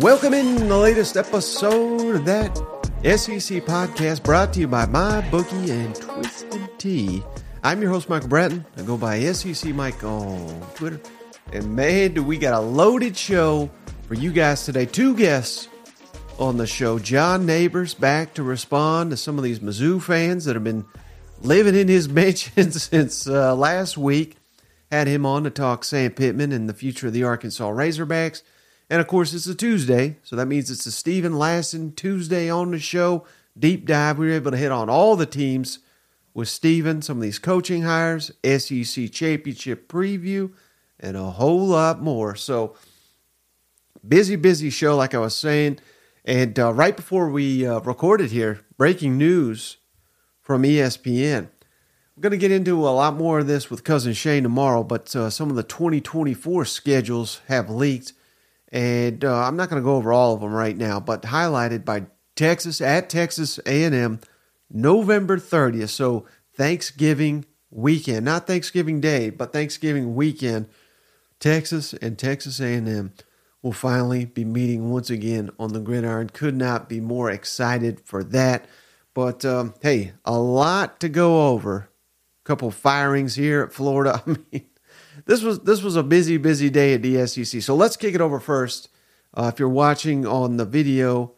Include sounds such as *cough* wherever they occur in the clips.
Welcome in the latest episode of that SEC podcast brought to you by My Bookie and Twisted Tea. I'm your host, Michael Bratton. I go by SEC Mike on Twitter. And man, do we got a loaded show for you guys today. Two guests on the show. John Nabors back to respond to some of these Mizzou fans that have been living in his *laughs* mansion since uh, last week. Had him on to talk Sam Pittman and the future of the Arkansas Razorbacks. And of course, it's a Tuesday, so that means it's a Steven Lassan Tuesday on the show. Deep dive. We were able to hit on all the teams with Steven, some of these coaching hires, SEC championship preview, and a whole lot more. So, busy, busy show, like I was saying. And uh, right before we uh, recorded here, breaking news from ESPN. We're going to get into a lot more of this with Cousin Shane tomorrow, but uh, some of the 2024 schedules have leaked and uh, I'm not going to go over all of them right now, but highlighted by Texas at Texas A&M, November 30th. So Thanksgiving weekend, not Thanksgiving Day, but Thanksgiving weekend. Texas and Texas A&M will finally be meeting once again on the gridiron. Could not be more excited for that. But um, hey, a lot to go over. A couple firings here at Florida. *laughs* I mean, this was this was a busy, busy day at the SEC. So let's kick it over first. Uh, if you're watching on the video,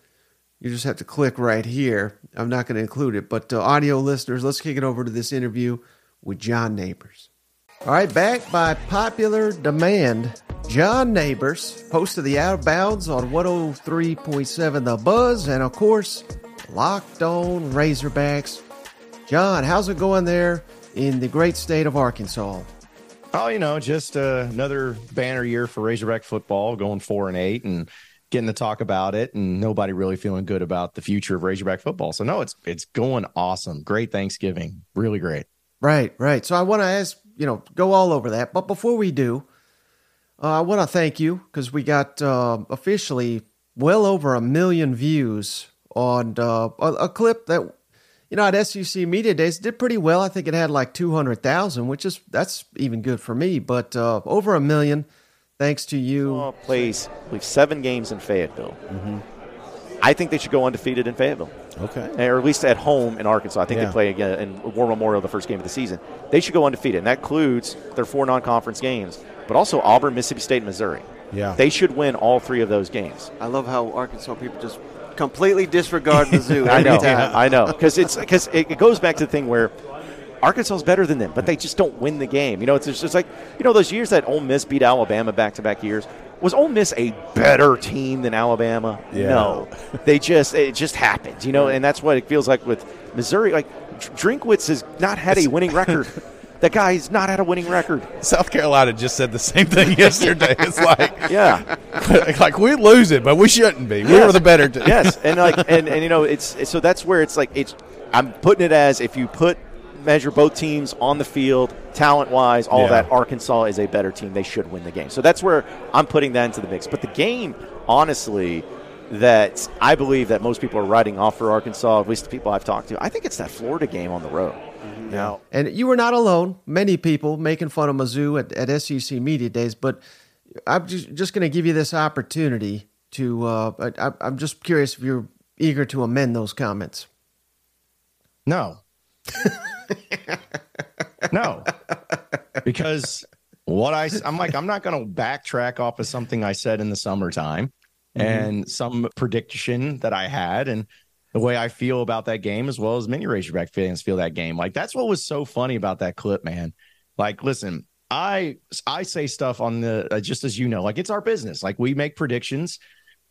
you just have to click right here. I'm not going to include it, but uh, audio listeners, let's kick it over to this interview with John Nabors. All right, back by popular demand, John Nabors, host of the Out of Bounds on 103.7 The Buzz, and of course, Locked On Razorbacks. John, how's it going there in the great state of Arkansas? Oh, you know, just uh, another banner year for Razorback football, going four and eight, and getting to talk about it, and nobody really feeling good about the future of Razorback football. So no, it's it's going awesome. Great Thanksgiving, really great. Right, right. So I want to ask, you know, go all over that, but before we do, uh, I want to thank you because we got uh, officially well over a million views on uh, a, a clip that you know, at SEC Media Days, did pretty well. I think it had like 200,000, which is, that's even good for me, but uh, over a million thanks to you. Oh, plays, we've seven games in Fayetteville. Mm-hmm. I think they should go undefeated in Fayetteville. Okay. Or at least at home in Arkansas. I think yeah. they play again in War Memorial the first game of the season. They should go undefeated, and that includes their four non conference games, but also Auburn, Mississippi State, and Missouri. Yeah. They should win all three of those games. I love how Arkansas people just completely disregard Mizzou. *laughs* I know, I know, because it's because it goes back to the thing where Arkansas is better than them, but they just don't win the game. You know, it's just like you know those years that Ole Miss beat Alabama back to back years. Was Ole Miss a better team than Alabama? Yeah. No, they just it just happened. You know, and that's what it feels like with Missouri. Like Drinkwitz has not had a winning record. *laughs* That guy's not had a winning record. South Carolina just said the same thing *laughs* yesterday. It's like, *laughs* yeah, *laughs* like we lose it, but we shouldn't be. We were the better team. yes, and like, and, and you know, it's so that's where it's like it's. I'm putting it as if you put measure both teams on the field, talent wise, all yeah. that. Arkansas is a better team. They should win the game. So that's where I'm putting that into the mix. But the game, honestly, that I believe that most people are writing off for Arkansas, at least the people I've talked to, I think it's that Florida game on the road. Yeah. And you were not alone. Many people making fun of Mizzou at, at SEC Media Days, but I'm just, just going to give you this opportunity to. Uh, I, I'm just curious if you're eager to amend those comments. No. *laughs* no. Because what I, I'm like, I'm not going to backtrack off of something I said in the summertime mm-hmm. and some prediction that I had. And the way I feel about that game, as well as many Razorback fans feel that game. Like that's what was so funny about that clip, man. Like, listen, I I say stuff on the uh, just as you know, like it's our business. Like we make predictions.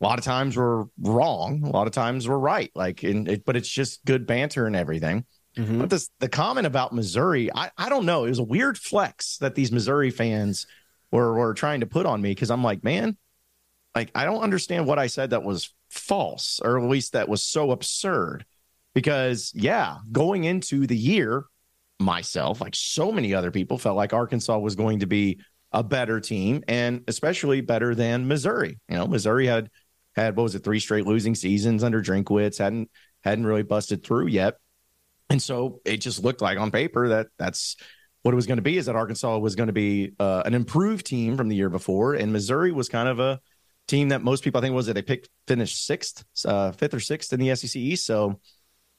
A lot of times we're wrong. A lot of times we're right. Like, in it, but it's just good banter and everything. Mm-hmm. But this the comment about Missouri, I I don't know. It was a weird flex that these Missouri fans were were trying to put on me because I'm like, man, like I don't understand what I said that was false, or at least that was so absurd. Because, yeah, going into the year, myself, like so many other people, felt like Arkansas was going to be a better team and especially better than Missouri. You know, Missouri had had what was it, three straight losing seasons under Drinkwitz, hadn't hadn't really busted through yet. And so it just looked like on paper that that's what it was going to be is that Arkansas was going to be uh, an improved team from the year before, and Missouri was kind of a team that most people I think was that they picked finished sixth, uh, fifth or sixth in the SEC East. So,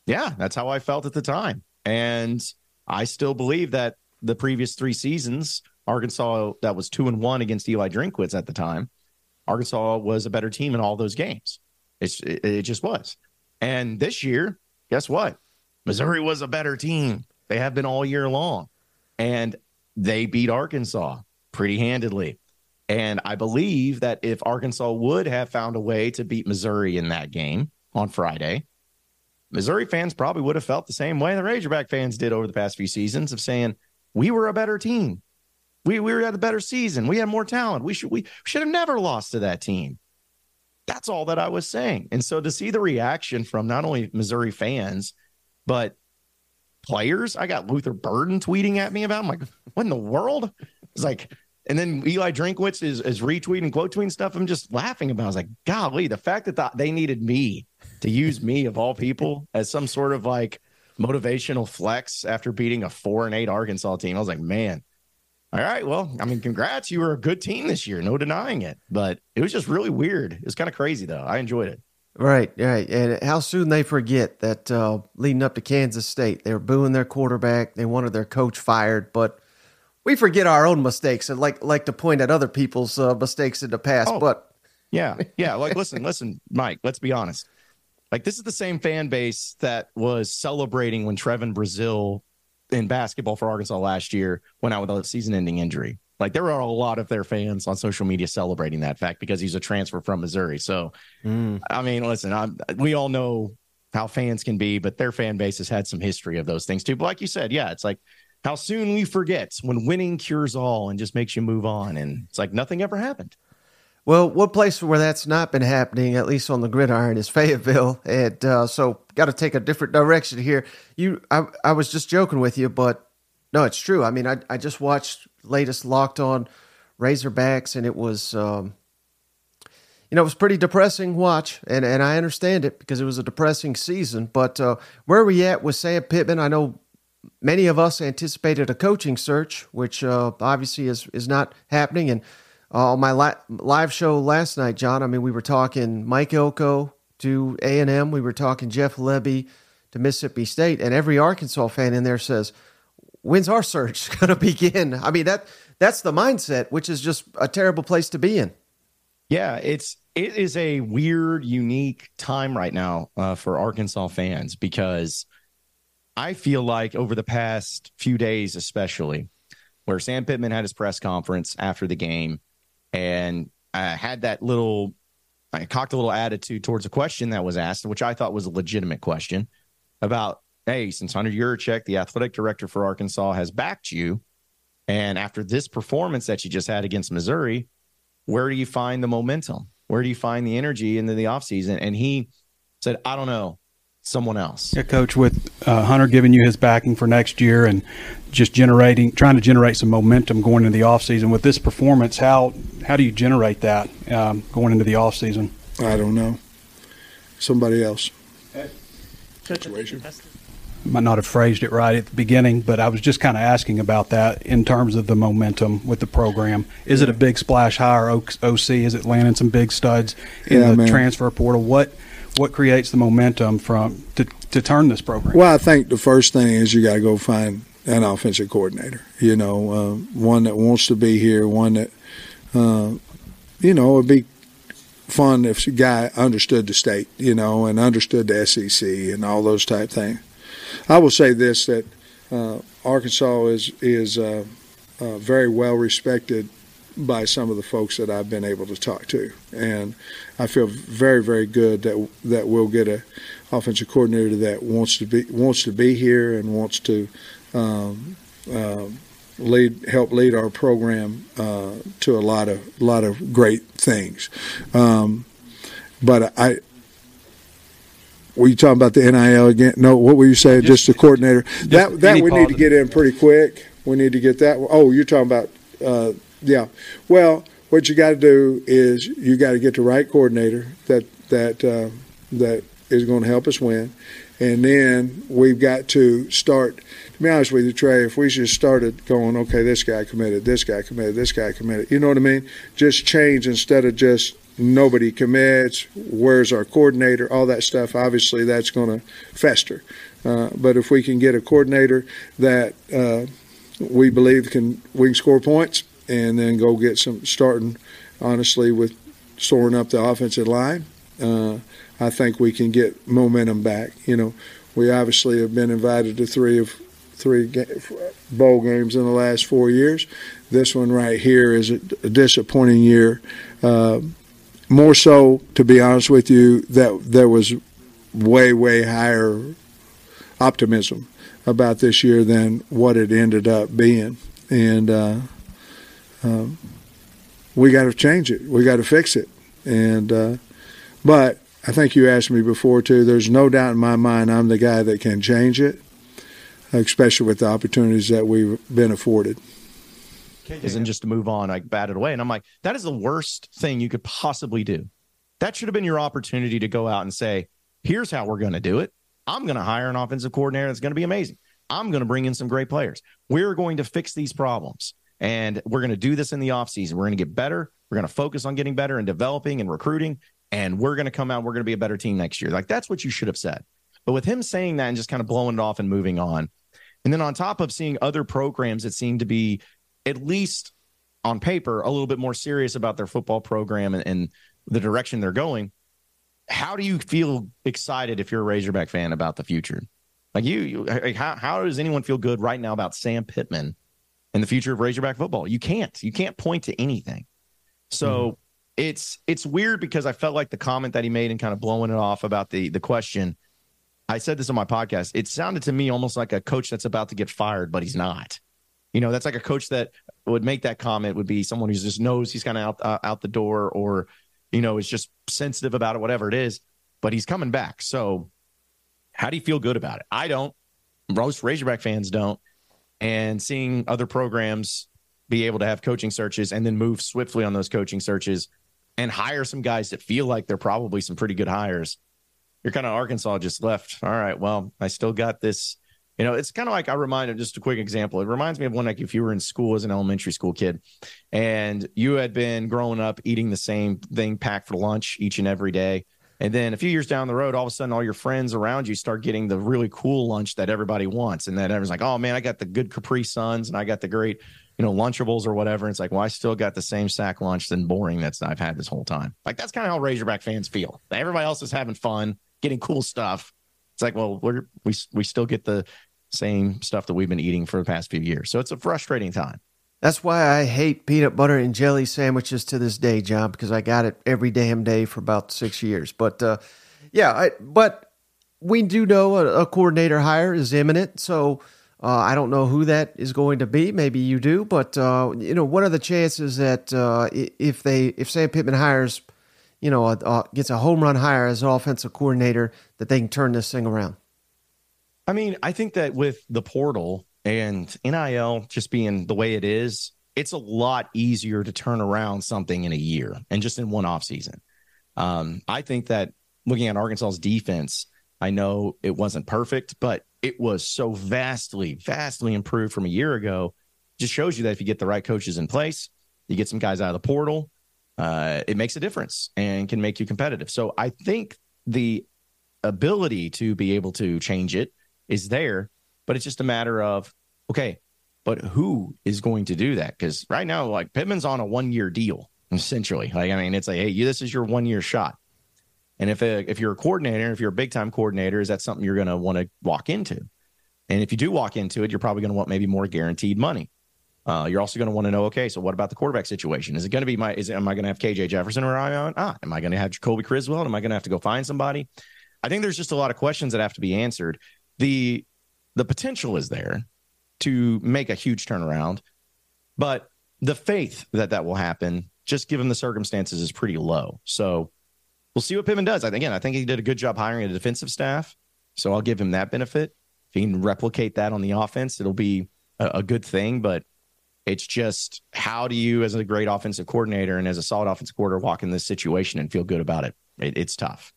yeah, that's how I felt at the time, and I still believe that the previous three seasons, Arkansas that was two and one against Eli Drinkwitz at the time, Arkansas was a better team in all those games. It's, it, it just was, and this year, guess what? Missouri was a better team. They have been all year long and they beat Arkansas pretty handedly. And I believe that if Arkansas would have found a way to beat Missouri in that game on Friday, Missouri fans probably would have felt the same way the Razorback fans did over the past few seasons of saying, we were a better team. We, we at a better season. We had more talent. We should we should have never lost to that team. That's all that I was saying. And so to see the reaction from not only Missouri fans, but players. I got Luther Burden tweeting at me about. I'm like, what in the world? It's like, and then Eli Drinkwitz is, is retweeting, quote tweeting stuff. I'm just laughing about. It. I was like, golly, the fact that the, they needed me to use me of all people *laughs* as some sort of like motivational flex after beating a four and eight Arkansas team. I was like, man, all right, well, I mean, congrats. You were a good team this year, no denying it. But it was just really weird. It was kind of crazy though. I enjoyed it. Right, right. And how soon they forget that uh, leading up to Kansas State, they were booing their quarterback. They wanted their coach fired, but we forget our own mistakes and like like to point at other people's uh, mistakes in the past. Oh, but yeah, yeah. Like, listen, listen, Mike. Let's be honest. Like, this is the same fan base that was celebrating when Trevon Brazile in basketball for Arkansas last year went out with a season-ending injury. Like there are a lot of their fans on social media celebrating that fact because he's a transfer from Missouri. So, mm. I mean, listen, I'm, we all know how fans can be, but their fan base has had some history of those things too. But like you said, yeah, it's like how soon we forget when winning cures all and just makes you move on. And it's like nothing ever happened. Well, one place where that's not been happening, at least on the gridiron, is Fayetteville, and uh, so got to take a different direction here. You, I, I was just joking with you, but no, it's true. I mean, I, I just watched latest Locked On Razorbacks, and it was, um, you know, it was pretty depressing watch, and and I understand it because it was a depressing season. But uh, where are we at with Sam Pittman? I know many of us anticipated a coaching search, which uh, obviously is is not happening. And uh, on my li- live show last night, John, I mean, we were talking Mike Elko to A and M, we were talking Jeff Lebby to Mississippi State, and every Arkansas fan in there says when's our search *laughs* going to begin? I mean that that's the mindset, which is just a terrible place to be in. Yeah, it's it is a weird, unique time right now uh, for Arkansas fans because I feel like over the past few days, especially, where Sam Pittman had his press conference after the game and uh, had that little, I cocked a little attitude towards a question that was asked, which I thought was a legitimate question about hey, since Hunter Yurachek, the athletic director for Arkansas, has backed you, and after this performance that you just had against Missouri, where do you find the momentum? Where do you find the energy into the offseason? And he said, I don't know, someone else. Yeah, coach, with uh, Hunter giving you his backing for next year and just generating, trying to generate some momentum going into the offseason with this performance, how how do you generate that um, going into the offseason? I don't know. Somebody else. Situation might not have phrased it right at the beginning, but I was just kind of asking about that in terms of the momentum with the program. Is it a big splash hire OC? Is it landing some big studs in yeah, the man. transfer portal? What what creates the momentum from to, to turn this program? Well, I think the first thing is you got to go find an offensive coordinator. You know, uh, one that wants to be here, one that uh, you know would be fun if a guy understood the state, you know, and understood the SEC and all those type things. I will say this that uh, Arkansas is is uh, uh, very well respected by some of the folks that I've been able to talk to, and I feel very very good that that we'll get a offensive coordinator that wants to be wants to be here and wants to. Um, uh, lead help lead our program uh, to a lot of lot of great things. Um, but I were you talking about the NIL again? No, what were you saying? Just, just the coordinator. Just that that we need to get in pretty quick. We need to get that. Oh, you're talking about uh, yeah. Well, what you got to do is you got to get the right coordinator that that uh, that is going to help us win, and then we've got to start To be honest with you, Trey, if we just started going, okay, this guy committed, this guy committed, this guy committed, you know what I mean? Just change instead of just nobody commits, where's our coordinator, all that stuff. Obviously, that's going to fester. Uh, but if we can get a coordinator that uh, we believe can we can score points and then go get some starting, honestly, with soaring up the offensive line, uh, I think we can get momentum back. You know, we obviously have been invited to three of three bowl games in the last four years. This one right here is a, disappointing year. Uh, more so, to be honest with you, that there was way, way higher optimism about this year than what it ended up being. And uh, um, we got to change it. We got to fix it. And uh, but I think you asked me before too. There's no doubt in my mind I'm the guy that can change it, especially with the opportunities that we've been afforded. Isn't just to move on, I batted away, and I'm like, that is the worst thing you could possibly do. That should have been your opportunity to go out and say, "Here's how we're going to do it. I'm going to hire an offensive coordinator that's going to be amazing. I'm going to bring in some great players. We're going to fix these problems, and we're going to do this in the offseason. We're going to get better. We're going to focus on getting better and developing and recruiting, and we're going to come out. We're going to be a better team next year. Like that's what you should have said. But with him saying that and just kind of blowing it off and moving on, and then on top of seeing other programs that seem to be at least on paper a little bit more serious about their football program and, and the direction they're going, how do you feel excited if you're a Razorback fan about the future? Like you, you like how, how does anyone feel good right now about Sam Pittman and the future of Razorback football? You can't. You can't point to anything. So mm-hmm. it's it's weird because I felt like the comment that he made and kind of blowing it off about the the question. I said this on my podcast. It sounded to me almost like a coach that's about to get fired, but he's not. You know, that's like a coach that would make that comment would be someone who just knows he's kind of out uh, out the door, or you know, is just sensitive about it, whatever it is. But he's coming back. So, how do you feel good about it? I don't. Most Razorback fans don't. And seeing other programs be able to have coaching searches and then move swiftly on those coaching searches and hire some guys that feel like they're probably some pretty good hires. You're kind of Arkansas just left. All right, well, I still got this you know, it's kind of like I remind of just a quick example. It reminds me of when, like, if you were in school as an elementary school kid and you had been growing up eating the same thing packed for lunch each and every day. And then a few years down the road, all of a sudden, all your friends around you start getting the really cool lunch that everybody wants. And then everyone's like, oh man, I got the good Capri Suns and I got the great, you know, Lunchables or whatever. And it's like, well, I still got the same sack lunch than boring that's I've had this whole time. Like, that's kind of how Razorback fans feel. Everybody else is having fun, getting cool stuff. It's like, well, we're, we we still get the same stuff that we've been eating for the past few years. So it's a frustrating time. That's why I hate peanut butter and jelly sandwiches to this day, John, because I got it every damn day for about six years. But uh, yeah, I, but we do know a, a, coordinator hire is imminent. So uh, I don't know who that is going to be. Maybe you do, but uh, you know, what are the chances that uh, if they if Sam Pittman hires, you know, gets a home run hire as an offensive coordinator, that they can turn this thing around? I mean, I think that with the portal and NIL just being the way it is, it's a lot easier to turn around something in a year and just in one off season. Um, I think that looking at Arkansas's defense, I know it wasn't perfect, but it was so vastly, vastly improved from a year ago. Just shows you that if you get the right coaches in place, you get some guys out of the portal, uh, it makes a difference and can make you competitive. So I think the ability to be able to change it is there, but it's just a matter of okay, but who is going to do that? Because right now, like Pittman's on a one year deal essentially. Like I mean, it's like hey, this is your one year shot. And if a, if you're a coordinator, if you're a big time coordinator, is that something you're going to want to walk into? And if you do walk into it, you're probably going to want maybe more guaranteed money. Uh, you're also going to want to know, okay, so what about the quarterback situation? Is it going to be my? Is it, am I going to have KJ Jefferson or am I on? Ah, am I going to have Jacoby Criswell? Am I going to have to go find somebody? I think there's just a lot of questions that have to be answered the the potential is there to make a huge turnaround, but the faith that that will happen, just given the circumstances, is pretty low. So we'll see what Pittman does. I, again, I think he did a good job hiring a defensive staff, so I'll give him that benefit. If he can replicate that on the offense, it'll be a, a good thing. But it's just how do you, as a great offensive coordinator and as a solid offensive coordinator, walk in this situation and feel good about it? it it's tough.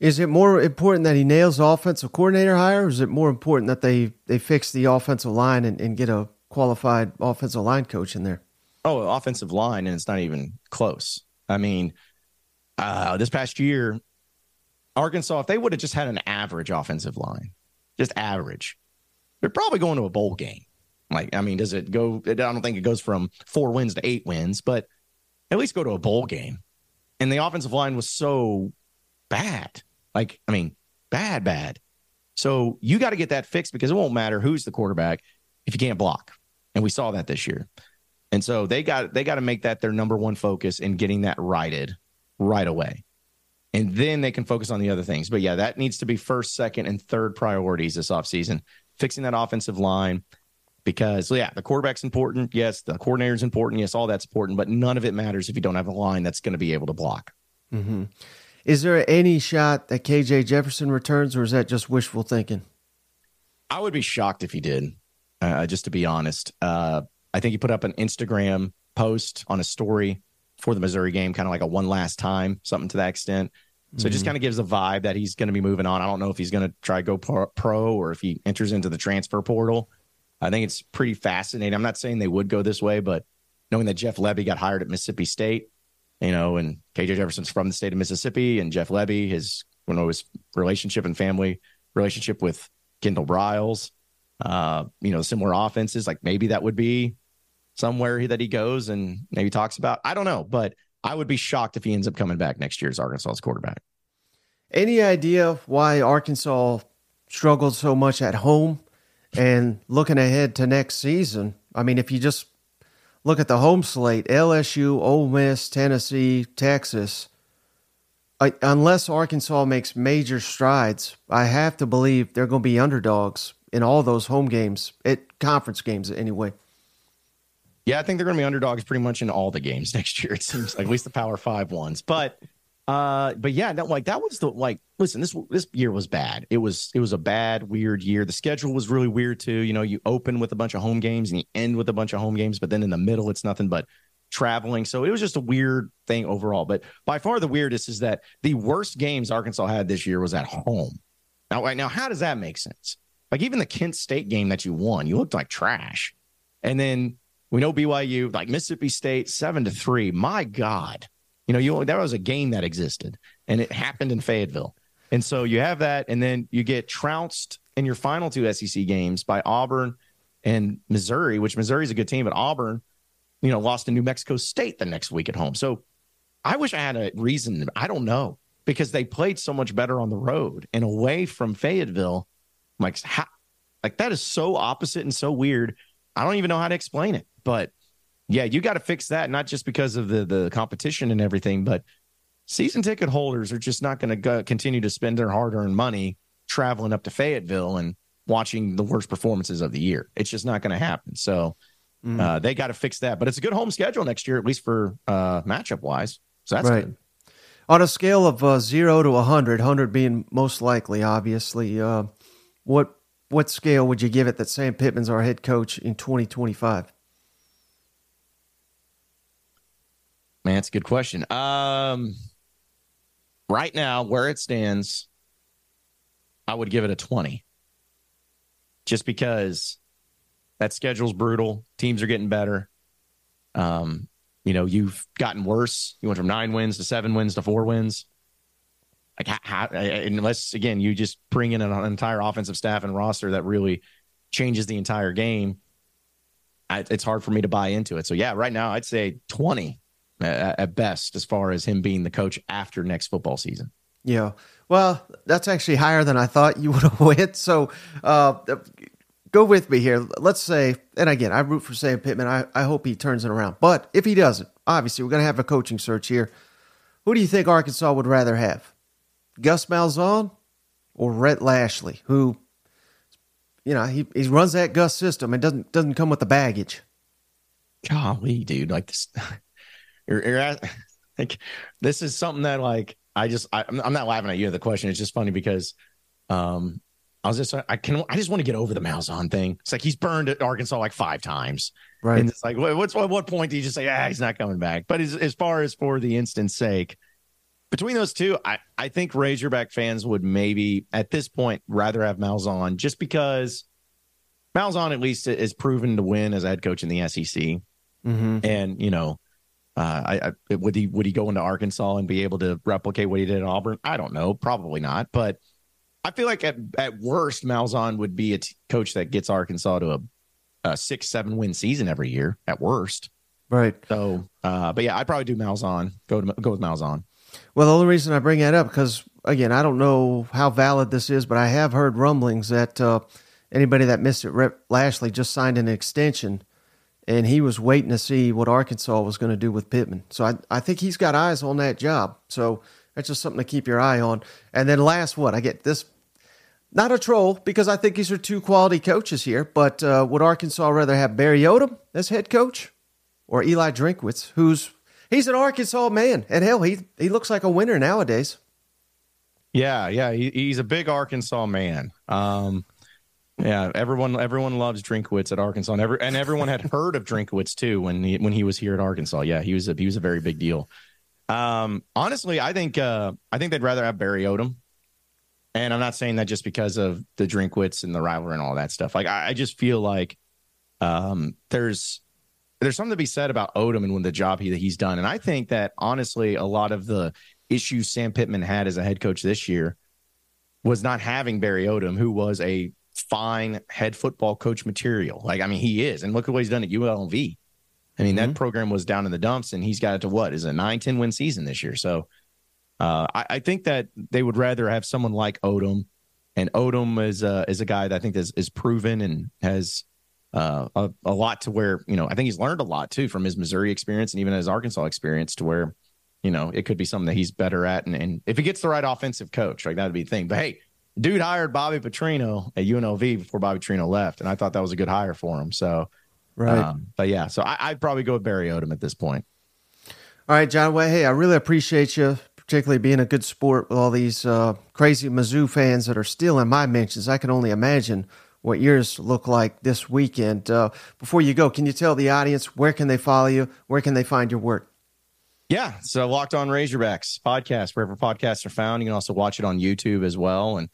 Is it more important that he nails the offensive coordinator hire, or is it more important that they, they fix the offensive line and, and get a qualified offensive line coach in there? Oh, offensive line, and it's not even close. I mean, uh, this past year, Arkansas, if they would have just had an average offensive line, just average, they're probably going to a bowl game. Like, I mean, does it go? I don't think it goes from four wins to eight wins, but at least go to a bowl game. And the offensive line was so bad. Like, I mean, bad, bad. So you got to get that fixed because it won't matter who's the quarterback if you can't block. And we saw that this year. And so they got they got to make that their number one focus in getting that righted right away. And then they can focus on the other things. But yeah, that needs to be first, second, and third priorities this offseason. Fixing that offensive line, because yeah, the quarterback's important. Yes, the coordinator's important. Yes, all that's important, but none of it matters if you don't have a line that's going to be able to block. Mm-hmm. Is there any shot that KJ Jefferson returns, or is that just wishful thinking? I would be shocked if he did. Uh, just to be honest, uh, I think he put up an Instagram post on a story for the Missouri game, kind of like a one last time, something to that extent. So mm-hmm. it just mm-hmm. kind of gives a vibe that he's going to be moving on. I don't know if he's going to try to go pro or if he enters into the transfer portal. I think it's pretty fascinating. I'm not saying they would go this way, but knowing that Jeff Lebby got hired at Mississippi State, you know, and KJ Jefferson's from the state of Mississippi, and Jeff Lebby, his you know his relationship and family relationship with Kendall Briles, uh, you know, similar offenses, like maybe that would be somewhere that he goes and maybe talks about. I don't know, but I would be shocked if he ends up coming back next year as Arkansas's quarterback. Any idea why Arkansas struggled so much at home? And looking ahead to next season, I mean, if you just look at the home slate LSU, Ole Miss, Tennessee, Texas. I, unless Arkansas makes major strides, I have to believe they're going to be underdogs in all those home games, at conference games anyway. Yeah, I think they're going to be underdogs pretty much in all the games *laughs* next year. It seems like at least the Power Five ones. But uh, but yeah, no, like that was the like. Listen, this this year was bad. It was it was a bad, weird year. The schedule was really weird too. You know, you open with a bunch of home games and you end with a bunch of home games, but then in the middle, it's nothing but traveling. So it was just a weird thing overall. But by far the weirdest is that the worst games Arkansas had this year was at home. Now, right now, how does that make sense? Like even the Kent State game that you won, you looked like trash. And then we know BYU, like Mississippi State, seven to three. My God you know, you there was a game that existed, and it happened in Fayetteville. And so you have that, and then you get trounced in your final two SEC games by Auburn and Missouri, which Missouri is a good team, but Auburn, you know, lost to New Mexico State the next week at home. So I wish I had a reason. I don't know because they played so much better on the road and away from Fayetteville. I'm like, how, like that is so opposite and so weird. I don't even know how to explain it, but yeah, you got to fix that, not just because of the the competition and everything, but season ticket holders are just not going to continue to spend their hard earned money traveling up to Fayetteville and watching the worst performances of the year. It's just not going to happen. So mm. uh, they got to fix that. But it's a good home schedule next year, at least for uh, matchup wise. So that's right. Good. On a scale of uh, zero to 100, 100 being most likely, obviously, uh, what what scale would you give it that Sam Pittman's our head coach in 2025? Man, that's a good question. Um, right now, where it stands, I would give it a 20. Just because that schedule's brutal. Teams are getting better. Um, you know, you've gotten worse. You went from nine wins to seven wins to four wins. Like, how, unless again you just bring in an entire offensive staff and roster that really changes the entire game, I, it's hard for me to buy into it. So yeah, right now I'd say twenty at best as far as him being the coach after next football season. Yeah. Well, that's actually higher than I thought you *laughs* would have went. So uh, go with me here. Let's say, and again, I root for Sam Pittman. I, I hope he turns it around. But if he doesn't, obviously, we're going to have a coaching search here. Who do you think Arkansas would rather have? Gus Malzahn or Rhett Lashlee, who, you know, he, he runs that Gus system and doesn't doesn't come with the baggage. Golly, dude, like this. You're, you're at, *laughs* like this is something that like I just I, am not laughing at you. The question is just funny because um I was just I can I just want to get over the Malzahn thing. It's like he's burned at Arkansas like five times, right? And it's like what's at what point do you just say ah he's not coming back? But as as far as for the instance sake, between those two, I, I think Razorback fans would maybe at this point rather have Malzahn just because Malzahn at least is proven to win as a head coach in the SEC. Mm-hmm. And, you know, I, I, would he would he go into Arkansas and be able to replicate what he did at Auburn? I don't know, probably not. But I feel like at at worst, Malzahn would be a t- coach that gets Arkansas to a, a six seven win season every year at worst. Right. So, uh, but yeah, I'd probably do Malzahn. Go to go with Malzahn. Well, the only reason I bring that up because again, I don't know how valid this is, but I have heard rumblings that uh, anybody that missed it, Rhett Lashlee just signed an extension, and he was waiting to see what Arkansas was going to do with Pittman. So I, I think he's got eyes on that job. So that's just something to keep your eye on. And then last, what I get this. Not a troll because I think these are two quality coaches here, but uh, would Arkansas rather have Barry Odom as head coach or Eli Drinkwitz, who's he's an Arkansas man, and hell, he he looks like a winner nowadays. Yeah, yeah, he, he's a big Arkansas man. Um, yeah, everyone everyone loves Drinkwitz at Arkansas, and, every, and everyone had heard of Drinkwitz too when he when he was here at Arkansas. Yeah, he was a he was a very big deal. Um, honestly, I think uh, I think they'd rather have Barry Odom, and I'm not saying that just because of the Drinkwitz and the rivalry and all that stuff. Like I, I just feel like um, there's there's something to be said about Odom and when the job he, that he's done. And I think that honestly, a lot of the issues Sam Pittman had as a head coach this year was not having Barry Odom, who was a fine head football coach material. Like, I mean, he is. And look at what he's done at UNLV. I mean, mm-hmm. that program was down in the dumps and he's got it to what is a 9 10 win season this year. So uh, I, I, think that they would rather have someone like Odom. And Odom is, uh, is a guy that I think is, is proven and has uh, a, a, lot to where you know I think he's learned a lot too from his Missouri experience and even his Arkansas experience to where you know it could be something that he's better at and, and if he gets the right offensive coach like that'd be the thing but hey dude hired Bobby Petrino at UNLV before Bobby Petrino left and I thought that was a good hire for him so right um, but yeah so I, would probably go with Barry Odom at this point all right John well hey I really appreciate you particularly being a good sport with all these uh, crazy Mizzou fans that are still in my mentions I can only imagine what yours look like this weekend. Uh, before you go, can you tell the audience where can they follow you? Where can they find your work? Yeah, so Locked On Razorbacks podcast, wherever podcasts are found. You can also watch it on YouTube as well, and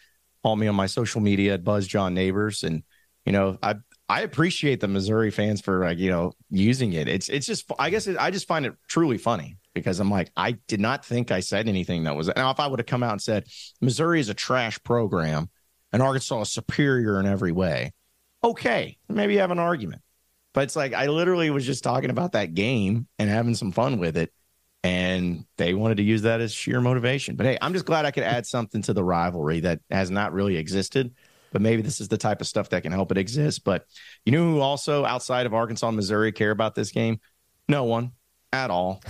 follow me on my social media at Buzz John Nabors. And you know, I I appreciate the Missouri fans for like you know using it. It's it's just I guess it, I just find it truly funny because I'm like I did not think I said anything that was now if I would have come out and said Missouri is a trash program and Arkansas is superior in every way, okay, maybe you have an argument. But it's like I literally was just talking about that game and having some fun with it. And they wanted to use that as sheer motivation. But hey, I'm just glad I could add something to the rivalry that has not really existed. But maybe this is the type of stuff that can help it exist. But you know who also outside of Arkansas and Missouri care about this game? No one at all.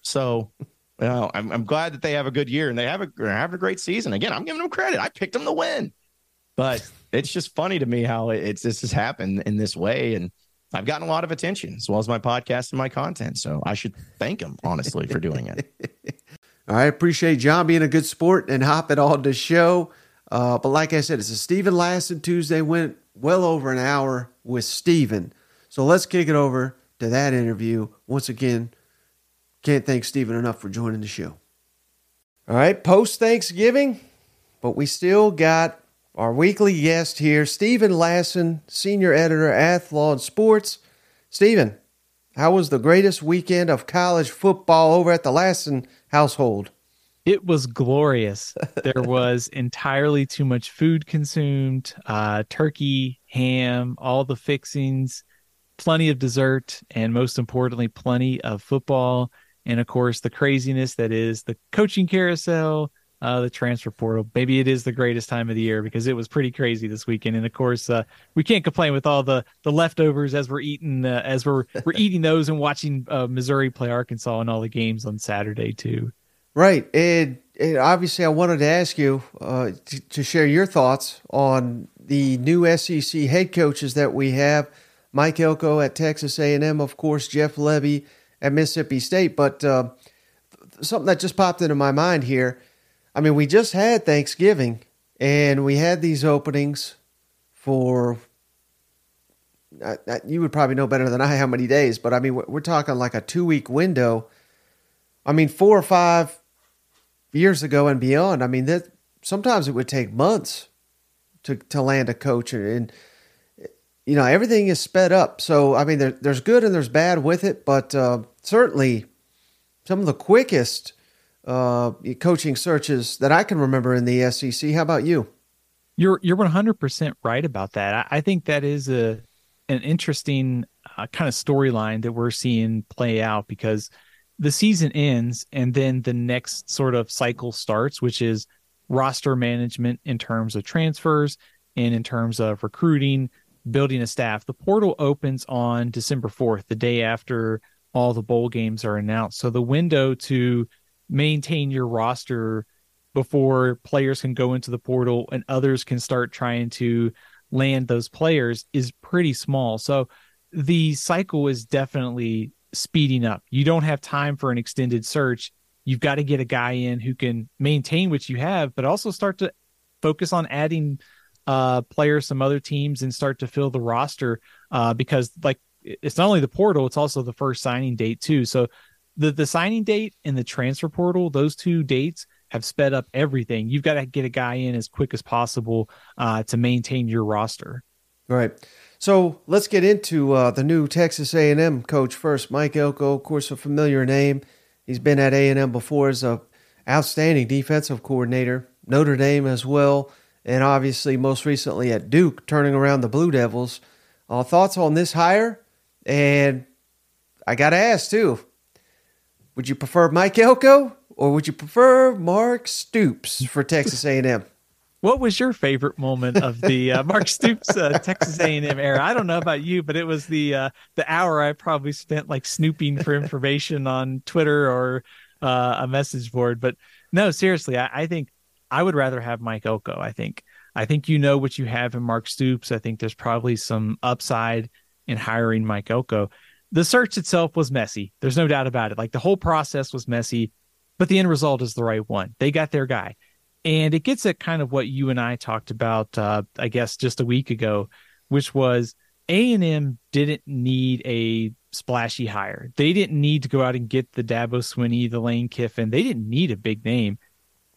So you know, I'm, I'm glad that they have a good year and they have a, have a great season. Again, I'm giving them credit. I picked them to win. But it's just funny to me how it's this has happened in this way. And I've gotten a lot of attention as well as my podcast and my content. So I should thank him, honestly, for doing it. *laughs* I appreciate John being a good sport and hopping on the show. Uh, but like I said, it's a Steven Lassan Tuesday. Went well over an hour with Steven. So let's kick it over to that interview. Once again, can't thank Steven enough for joining the show. All right, post Thanksgiving, but we still got our weekly guest here, Steven Lassan, senior editor, Athlon Sports. Steven, how was the greatest weekend of college football over at the Lassan household? It was glorious. *laughs* there was entirely too much food consumed, uh, turkey, ham, all the fixings, plenty of dessert, and most importantly, plenty of football. And of course, the craziness that is the coaching carousel, uh, the transfer portal. Maybe it is the greatest time of the year because it was pretty crazy this weekend. And of course, uh, we can't complain with all the the leftovers as we're eating uh, as we're we're *laughs* eating those and watching uh, Missouri play Arkansas and all the games on Saturday too. Right, and, and obviously, I wanted to ask you uh, to, to share your thoughts on the new SEC head coaches that we have. Mike Elko at Texas A&M, of course, Jeff Lebby at Mississippi State. But uh, something that just popped into my mind here I mean, we just had Thanksgiving and we had these openings for. you would probably know better than I how many days, but I mean, we're talking like a two week window. I mean, four or five years ago and beyond, I mean, that sometimes it would take months to to land a coach, and, and you know everything is sped up. So I mean, there, there's good and there's bad with it, but uh, certainly some of the quickest uh, coaching searches that I can remember in the SEC. How about you? You're you're 100% right about that. I, I think that is a an interesting uh, kind of storyline that we're seeing play out because the season ends and then the next sort of cycle starts, which is roster management in terms of transfers and in terms of recruiting, building a staff. The portal opens on December 4th, the day after all the bowl games are announced. So the window to maintain your roster before players can go into the portal and others can start trying to land those players is pretty small. So the cycle is definitely speeding up. You don't have time for an extended search. You've got to get a guy in who can maintain what you have, but also start to focus on adding uh, players, some other teams, and start to fill the roster uh, because, like, it's not only the portal, it's also the first signing date too. So the the signing date and the transfer portal, those two dates have sped up everything. You've got to get a guy in as quick as possible uh, to maintain your roster. Right. So let's get into uh, the new Texas A&M coach first. Mike Elko, of course, a familiar name. He's been at A&M before as a outstanding defensive coordinator. Notre Dame as well, and obviously most recently at Duke, turning around the Blue Devils. Uh, thoughts on this hire? And I got to ask too. Would you prefer Mike Elko or would you prefer Mark Stoops for Texas A&M? What was your favorite moment of the uh, *laughs* Mark Stoops uh, Texas A&M era? I don't know about you, but it was the uh, the hour I probably spent like snooping for information on Twitter or uh, a message board. But no, seriously, I, I, think I would rather have Mike Elko. I think I think you know what you have in Mark Stoops. I think there's probably some upside in hiring Mike Elko. The search itself was messy. There's no doubt about it. Like the whole process was messy, but the end result is the right one. They got their guy and it gets at kind of what you and I talked about, uh, I guess, just a week ago, which was A and M didn't need a splashy hire. They didn't need to go out and get the Dabo Swinney, the Lane Kiffin. They didn't need a big name.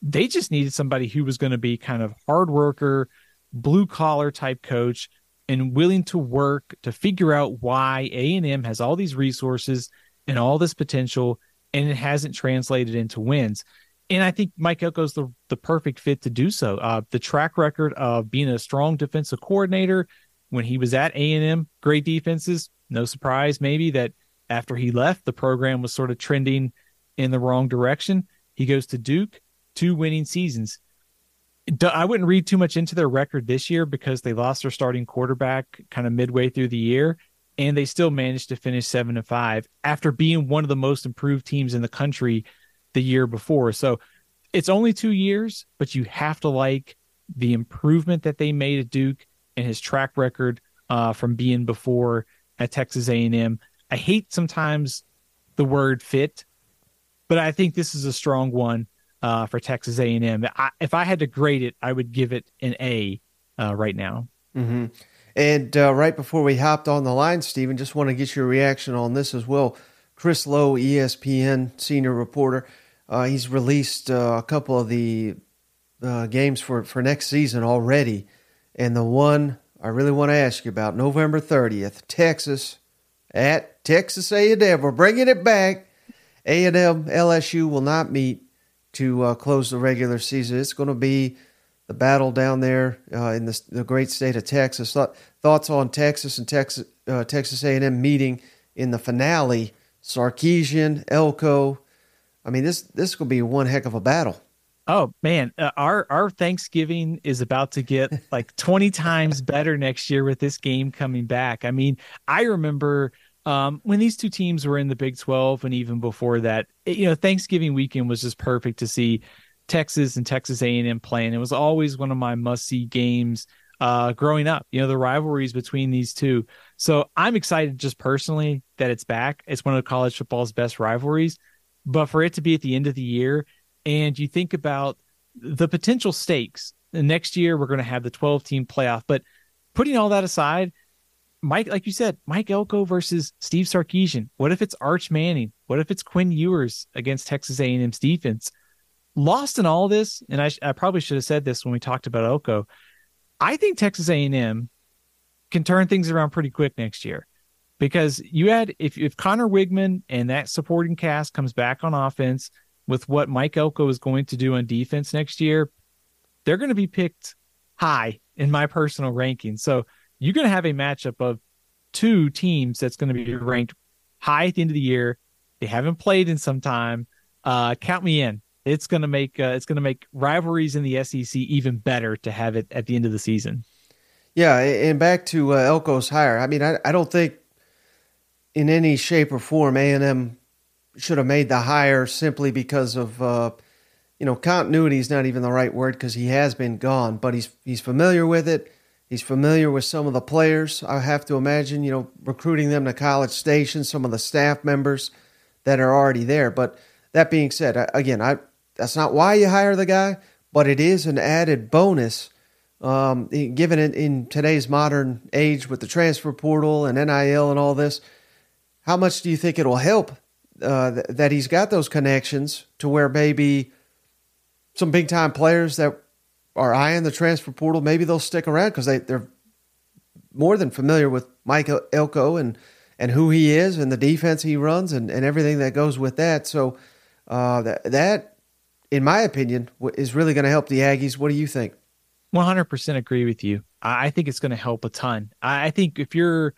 They just needed somebody who was going to be kind of hard worker, blue collar type coach, and willing to work to figure out why A and M has all these resources and all this potential, and it hasn't translated into wins and I think Mike Elko's the the perfect fit to do so. Uh, the track record of being a strong defensive coordinator when he was at A and M, great defenses. No surprise, maybe that after he left, the program was sort of trending in the wrong direction. He goes to Duke, two winning seasons. I wouldn't read too much into their record this year because they lost their starting quarterback kind of midway through the year, and they still managed to finish seven to five after being one of the most improved teams in the country the year before. So it's only two years, but you have to like the improvement that they made at Duke and his track record uh, from being before at Texas A&M. I hate sometimes the word fit, but I think this is a strong one uh, for Texas A&M. If I had to grade it, I would give it an A uh, right now. Mm-hmm. And uh, right before we hopped on the line, Steven, just want to get your reaction on this as well. Chris Low, ESPN senior reporter, uh, he's released uh, a couple of the uh, games for, for next season already. And the one I really want to ask you about, November 30th, Texas at Texas A&M. We're bringing it back. A&M LSU will not meet to uh, close the regular season. It's going to be the battle down there uh, in the, the, great state of Texas. Th- thoughts on Texas and Texas uh, Texas A&M meeting in the finale? Sarkisian, Elko, I mean, this this will be one heck of a battle. Oh man, uh, our our Thanksgiving is about to get like 20 *laughs* times better next year with this game coming back. I mean, I remember um, when these two teams were in the Big 12 and even before that, it, you know, Thanksgiving weekend was just perfect to see Texas and Texas A&M playing. It was always one of my must-see games uh, growing up, you know, the rivalries between these two. So I'm excited just personally that it's back. It's one of college football's best rivalries but for it to be at the end of the year and you think about the potential stakes next year we're going to have the 12 team playoff but putting all that aside mike like you said mike elko versus steve sarkisian what if it's arch manning what if it's quinn ewers against texas a&m's defense lost in all this, and I, I probably should have said this when we talked about Elko. I think Texas A&M can turn things around pretty quick next year because you had if if Conner Weigman and that supporting cast comes back on offense with what Mike Elko is going to do on defense next year, they're going to be picked high in my personal ranking. So you're going to have a matchup of two teams that's going to be ranked high at the end of the year. They haven't played in some time. Uh, count me in. It's going to make uh, it's going to make rivalries in the SEC even better to have it at the end of the season. Yeah, and back to uh, Elko's hire. I mean, I, I don't think in any shape or form A and M should have made the hire simply because of uh, you know continuity is not even the right word because he has been gone, but he's he's familiar with it. He's familiar with some of the players. I have to imagine, you know, recruiting them to College Station, some of the staff members that are already there. But that being said, again, I that's not why you hire the guy, but it is an added bonus um, given it in today's modern age with the transfer portal and NIL and all this, how much do you think it'll help uh, th- that he's got those connections to where maybe some big time players that are eyeing the transfer portal, maybe they'll stick around because they, they're more than familiar with Mike Elko and, and who he is and the defense he runs and, and everything that goes with that. So uh, that, that, in my opinion, is really going to help the Aggies. What do you think? 100% agree with you. I think it's going to help a ton. I think if you're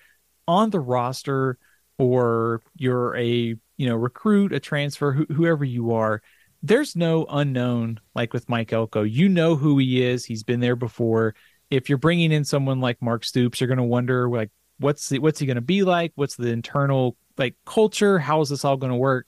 on the roster or you're a you know recruit, a transfer, wh- whoever you are, there's no unknown like with Mike Elko. You know who he is. He's been there before. If you're bringing in someone like Mark Stoops, you're going to wonder like what's the, what's he going to be like? What's the internal like culture? How is this all going to work?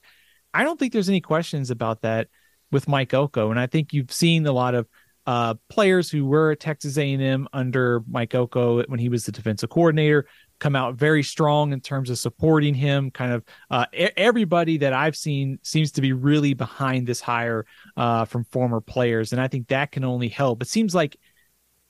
I don't think there's any questions about that with Mike Elko, and I think you've seen a lot of uh, players who were at Texas A&M under Mike Elko when he was the defensive coordinator come out very strong in terms of supporting him. Kind of uh, everybody that I've seen seems to be really behind this hire uh, from former players, and I think that can only help. It seems like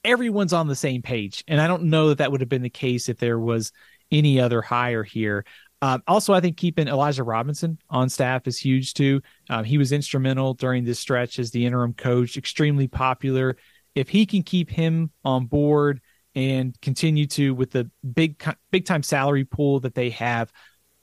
everyone's on the same page, and I don't know that that would have been the case if there was any other hire here. Um, also, I think keeping Elijah Robinson on staff is huge too. Um, he was instrumental during this stretch as the interim coach, extremely popular. If he can keep him on board and continue to with the big big time salary pool that they have,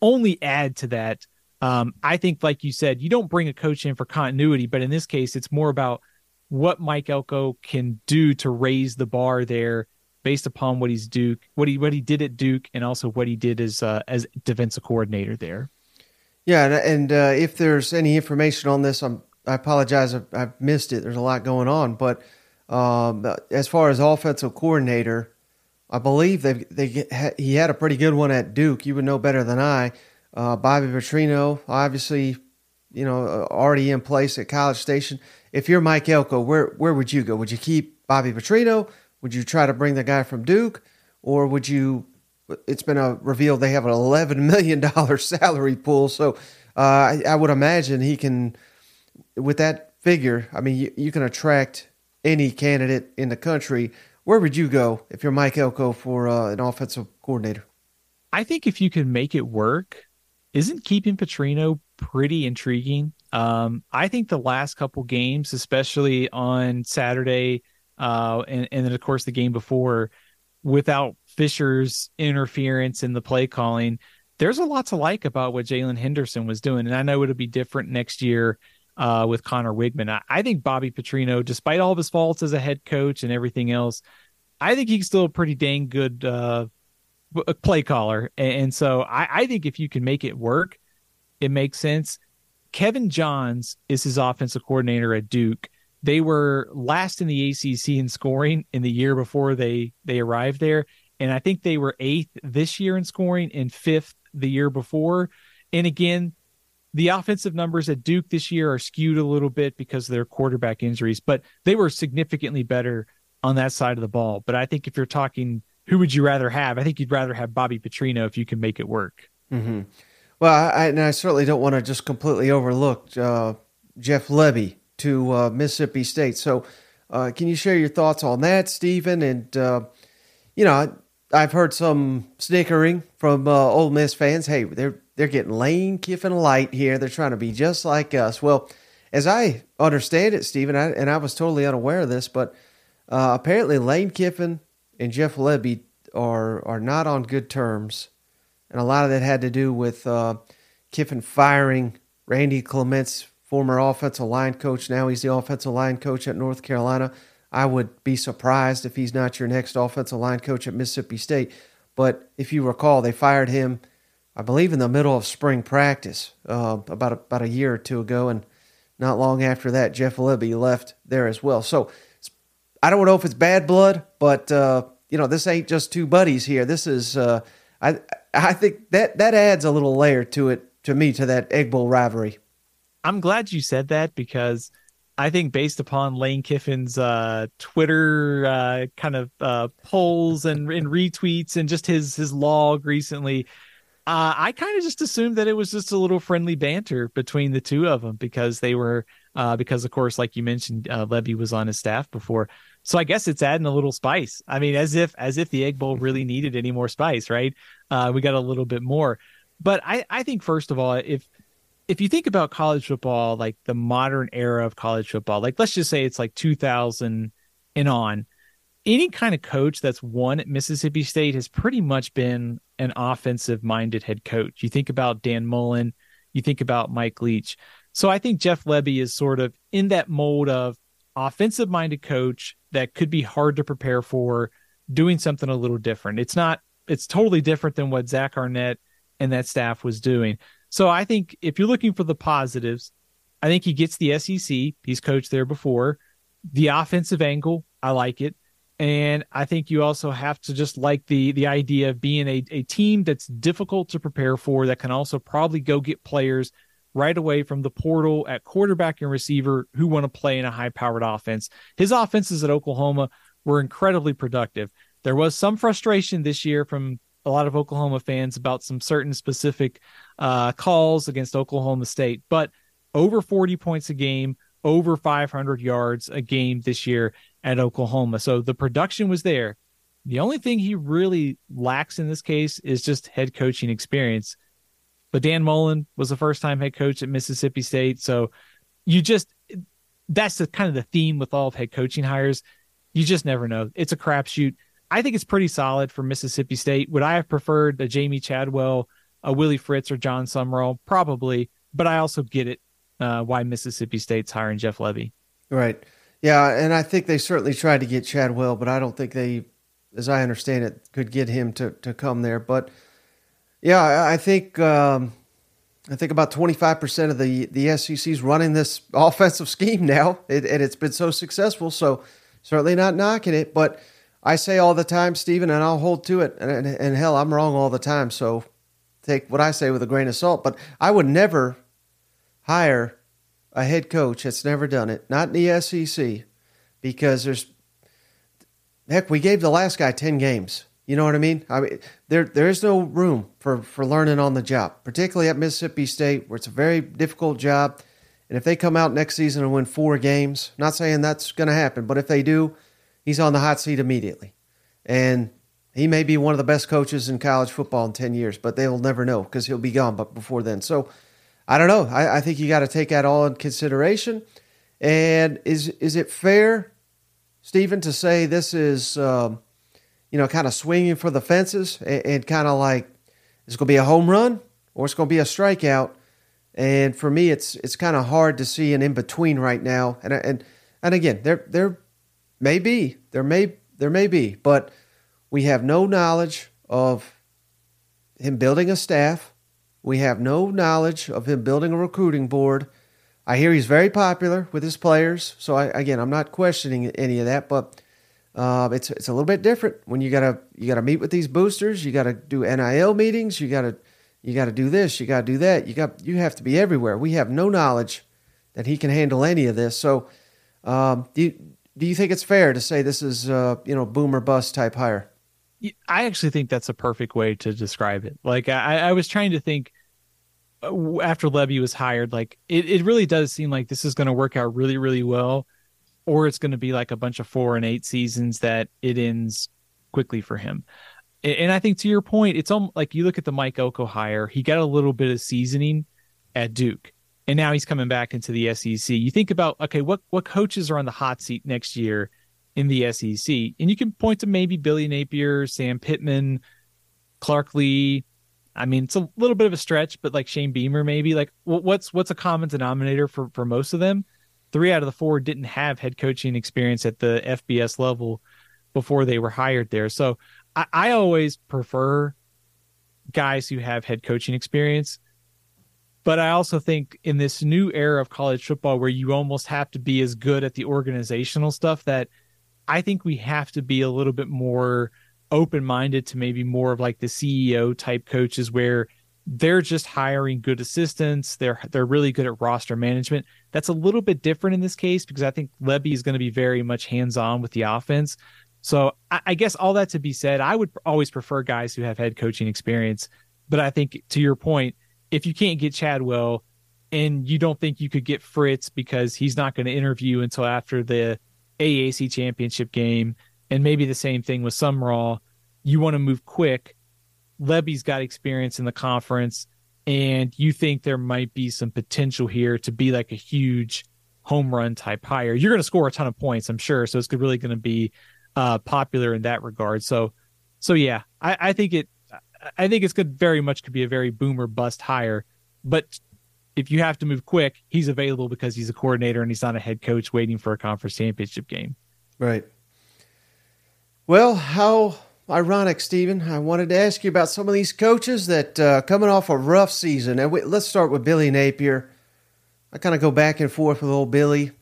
only add to that. Um, I think, like you said, you don't bring a coach in for continuity, but in this case, it's more about what Mike Elko can do to raise the bar there based upon what he's Duke, what he what he did at Duke, and also what he did as uh, as defensive coordinator there. Yeah, and, and uh, if there's any information on this, I'm I apologize, I've, I've, missed it. There's a lot going on, but um, as far as offensive coordinator, I believe they they he had a pretty good one at Duke. You would know better than I. Uh, Bobby Petrino, obviously, you know, uh, already in place at College Station. If you're Mike Elko, where where would you go? Would you keep Bobby Petrino? Would you try to bring the guy from Duke, or would you? It's been a revealed they have an eleven million dollar *laughs* salary pool, so uh, I, I, would imagine he can, with that figure. I mean, you, you, can attract any candidate in the country. Where would you go if you're Mike Elko for uh, an offensive coordinator? I think if you can make it work, isn't keeping Petrino pretty intriguing? Um, I think the last couple games, especially on Saturday uh, and, and then of course the game before, without Fisher's interference in the play calling, there's a lot to like about what Jaylen Henderson was doing. And I know it'll be different next year uh, with Conner Weigman. I, I, think Bobby Petrino, despite all of his faults as a head coach and everything else, I think he's still a pretty dang good uh, play caller. And, and so I, I think if you can make it work, it makes sense. Kevin Johns is his offensive coordinator at Duke. They were last in the ACC in scoring in the year before they they arrived there, and I think they were eighth this year in scoring and fifth the year before. And again, the offensive numbers at Duke this year are skewed a little bit because of their quarterback injuries, but they were significantly better on that side of the ball. But I think if you're talking who would you rather have, I think you'd rather have Bobby Petrino if you can make it work. Mm-hmm. Well, I, and I certainly don't want to just completely overlook uh, Jeff Lebby to uh, Mississippi State. So, uh, can you share your thoughts on that, Steven? And uh, you know, I've heard some snickering from uh, Ole Miss fans. Hey, they're they're getting Lane Kiffin light here. They're trying to be just like us. Well, as I understand it, Steven, I, and I was totally unaware of this, but uh, apparently Lane Kiffin and Jeff Lebby are are not on good terms, and a lot of that had to do with uh, Kiffin firing Randy Clements, former offensive line coach. Now he's the offensive line coach at North Carolina. I would be surprised if he's not your next offensive line coach at Mississippi State. But if you recall, they fired him, I believe, in the middle of spring practice uh, about a, about a year or two ago, and not long after that, Jeff Lebby left there as well. So I don't know if it's bad blood, but uh, you know, this ain't just two buddies here. This is uh, I I think that that adds a little layer to it to me to that Egg Bowl rivalry. I'm glad you said that because I think based upon Lane Kiffin's uh, Twitter uh, kind of uh, polls and, and, retweets and just his his log recently, uh, I kind of just assumed that it was just a little friendly banter between the two of them because they were uh, because of course, like you mentioned, uh, Lebby was on his staff before, so I guess it's adding a little spice. I mean, as if as if the Egg Bowl really needed any more spice, right? we got a little bit more, but I I think first of all, if if you think about college football, like the modern era of college football, like let's just say it's like 2000 and on, any kind of coach that's won at Mississippi State has pretty much been an offensive minded head coach. You think about Dan Mullen, you think about Mike Leach. So I think Jeff Lebby is sort of in that mold of offensive minded coach that could be hard to prepare for doing something a little different. It's not, it's totally different than what Zach Arnett and that staff was doing. So I think if you're looking for the positives, I think he gets the SEC. He's coached there before. The offensive angle, I like it. And I think you also have to just like the the idea of being a, a team that's difficult to prepare for that can also probably go get players right away from the portal at quarterback and receiver who want to play in a high powered offense. His offenses at Oklahoma were incredibly productive. There was some frustration this year from a lot of Oklahoma fans about some certain specific uh, calls against Oklahoma State, but over 40 points a game, over 500 yards a game this year at Oklahoma. So the production was there. The only thing he really lacks in this case is just head coaching experience. But Dan Mullen was the first time head coach at Mississippi State. So you just, that's the kind of the theme with all of head coaching hires. You just never know. It's a crapshoot. I think it's pretty solid for Mississippi State. Would I have preferred a Jamey Chadwell, a Willie Fritz, or Jon Sumrall? Probably, but I also get it uh, why Mississippi State's hiring Jeff Lebby. Right. Yeah, and I think they certainly tried to get Chadwell, but I don't think they, as I understand it, could get him to, to come there. But yeah, I think um, I think about twenty five percent of the the SEC's running this *laughs* offensive scheme now, it, and it's been so successful. So certainly not knocking it, but I say all the time, Steven, and I'll hold to it. And, and, and, hell, I'm wrong all the time. So take what I say with a grain of salt. But I would never hire a head coach that's never done it, not in the SEC, because there's heck, we gave the last guy 10 games. You know what I mean? I mean, there there is no room for, for learning on the job, particularly at Mississippi State, where it's a very difficult job. And if they come out next season and win four games, not saying that's going to happen, but if they do, he's on the hot seat immediately. And he may be one of the best coaches in college football in 10 years, but they'll never know because he'll be gone but before then. So I don't know. I, I think you got to take that all in consideration. And is is it fair, Steven, to say this is, um, you know, kind of swinging for the fences and, and kind of like it's going to be a home run or it's going to be a strikeout? And for me, it's it's kind of hard to see an in between right now. And and and again, they're they're Maybe there may there may be, but we have no knowledge of him building a staff. We have no knowledge of him building a recruiting board. I hear he's very popular with his players. So I, again, I'm not questioning any of that, but uh, it's it's a little bit different when you gotta you gotta meet with these boosters. You gotta do NIL meetings. You gotta you gotta do this. You gotta do that. You got you have to be everywhere. We have no knowledge that he can handle any of this. So um, do you, do you think it's fair to say this is uh, you know boomer bust type hire? I actually think that's a perfect way to describe it. Like I, I was trying to think uh, after Lebby was hired, like it, it really does seem like this is going to work out really, really well, or it's going to be like a bunch of four and eight seasons that it ends quickly for him. And I think to your point, it's almost like you look at the Mike Elko hire, he got a little bit of seasoning at Duke. and now he's coming back into the SEC. You think about okay, what what coaches are on the hot seat next year in the SEC, and you can point to maybe Billy Napier, Sam Pittman, Clark Lea. I mean, it's a little bit of a stretch, but like Shane Beamer, maybe like what's what's a common denominator for for most of them? Three out of the four didn't have head coaching experience at the FBS level before they were hired there. So I, I always prefer guys who have head coaching experience but I also think in this new era of college football where you almost have to be as good at the organizational stuff that I think we have to be a little bit more open minded to maybe more of like the CEO type coaches where they're just hiring good assistants. They're they're really good at roster management. That's a little bit different in this case because I think Lebby is going to be very much hands on with the offense. So I, I guess all that to be said, I would always prefer guys who have head coaching experience. But I think to your point, if you can't get Chadwell and you don't think you could get Fritz because he's not going to interview until after the AAC championship game, and maybe the same thing with Sumrall, you want to move quick. Lebby's got experience in the conference, and you think there might be some potential here to be like a huge home run type hire. You're going to score a ton of points, I'm sure. So it's really going to be uh, popular in that regard. So, so yeah, I, I think it I think it's good. Very much could be a very boomer bust hire, but if you have to move quick, he's available because he's a coordinator and he's not a head coach waiting for a conference championship game. Right. Well, how ironic, Steven. I wanted to ask you about some of these coaches that uh, coming off a rough season. And we, let's start with Billy Napier. I kind of go back and forth with old Billy.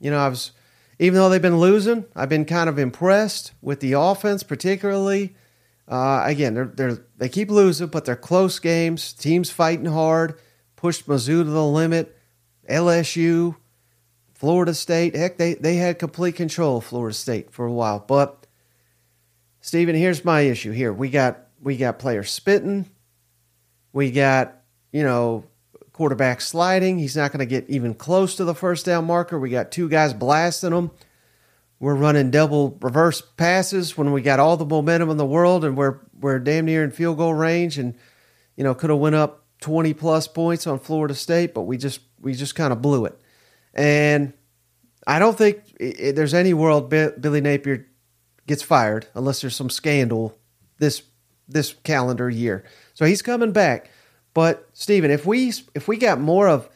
You know, I was even though they've been losing, I've been kind of impressed with the offense, particularly. Uh, again, they're, they're, they keep losing, but they're close games. Teams fighting hard, pushed Mizzou to the limit. LSU, Florida State, heck, they, they had complete control of Florida State for a while. But, Steven, here's my issue here. We got we got players spitting. We got, you know, quarterback sliding. He's not going to get even close to the first down marker. We got two guys blasting him we're running double reverse passes when we got all the momentum in the world and we're we're damn near in field goal range and you know could have went up 20 plus points on Florida State but we just we just kind of blew it and I don't think it, there's any world Billy Napier gets fired unless there's some scandal this this calendar year so he's coming back but Steven if we if we got more of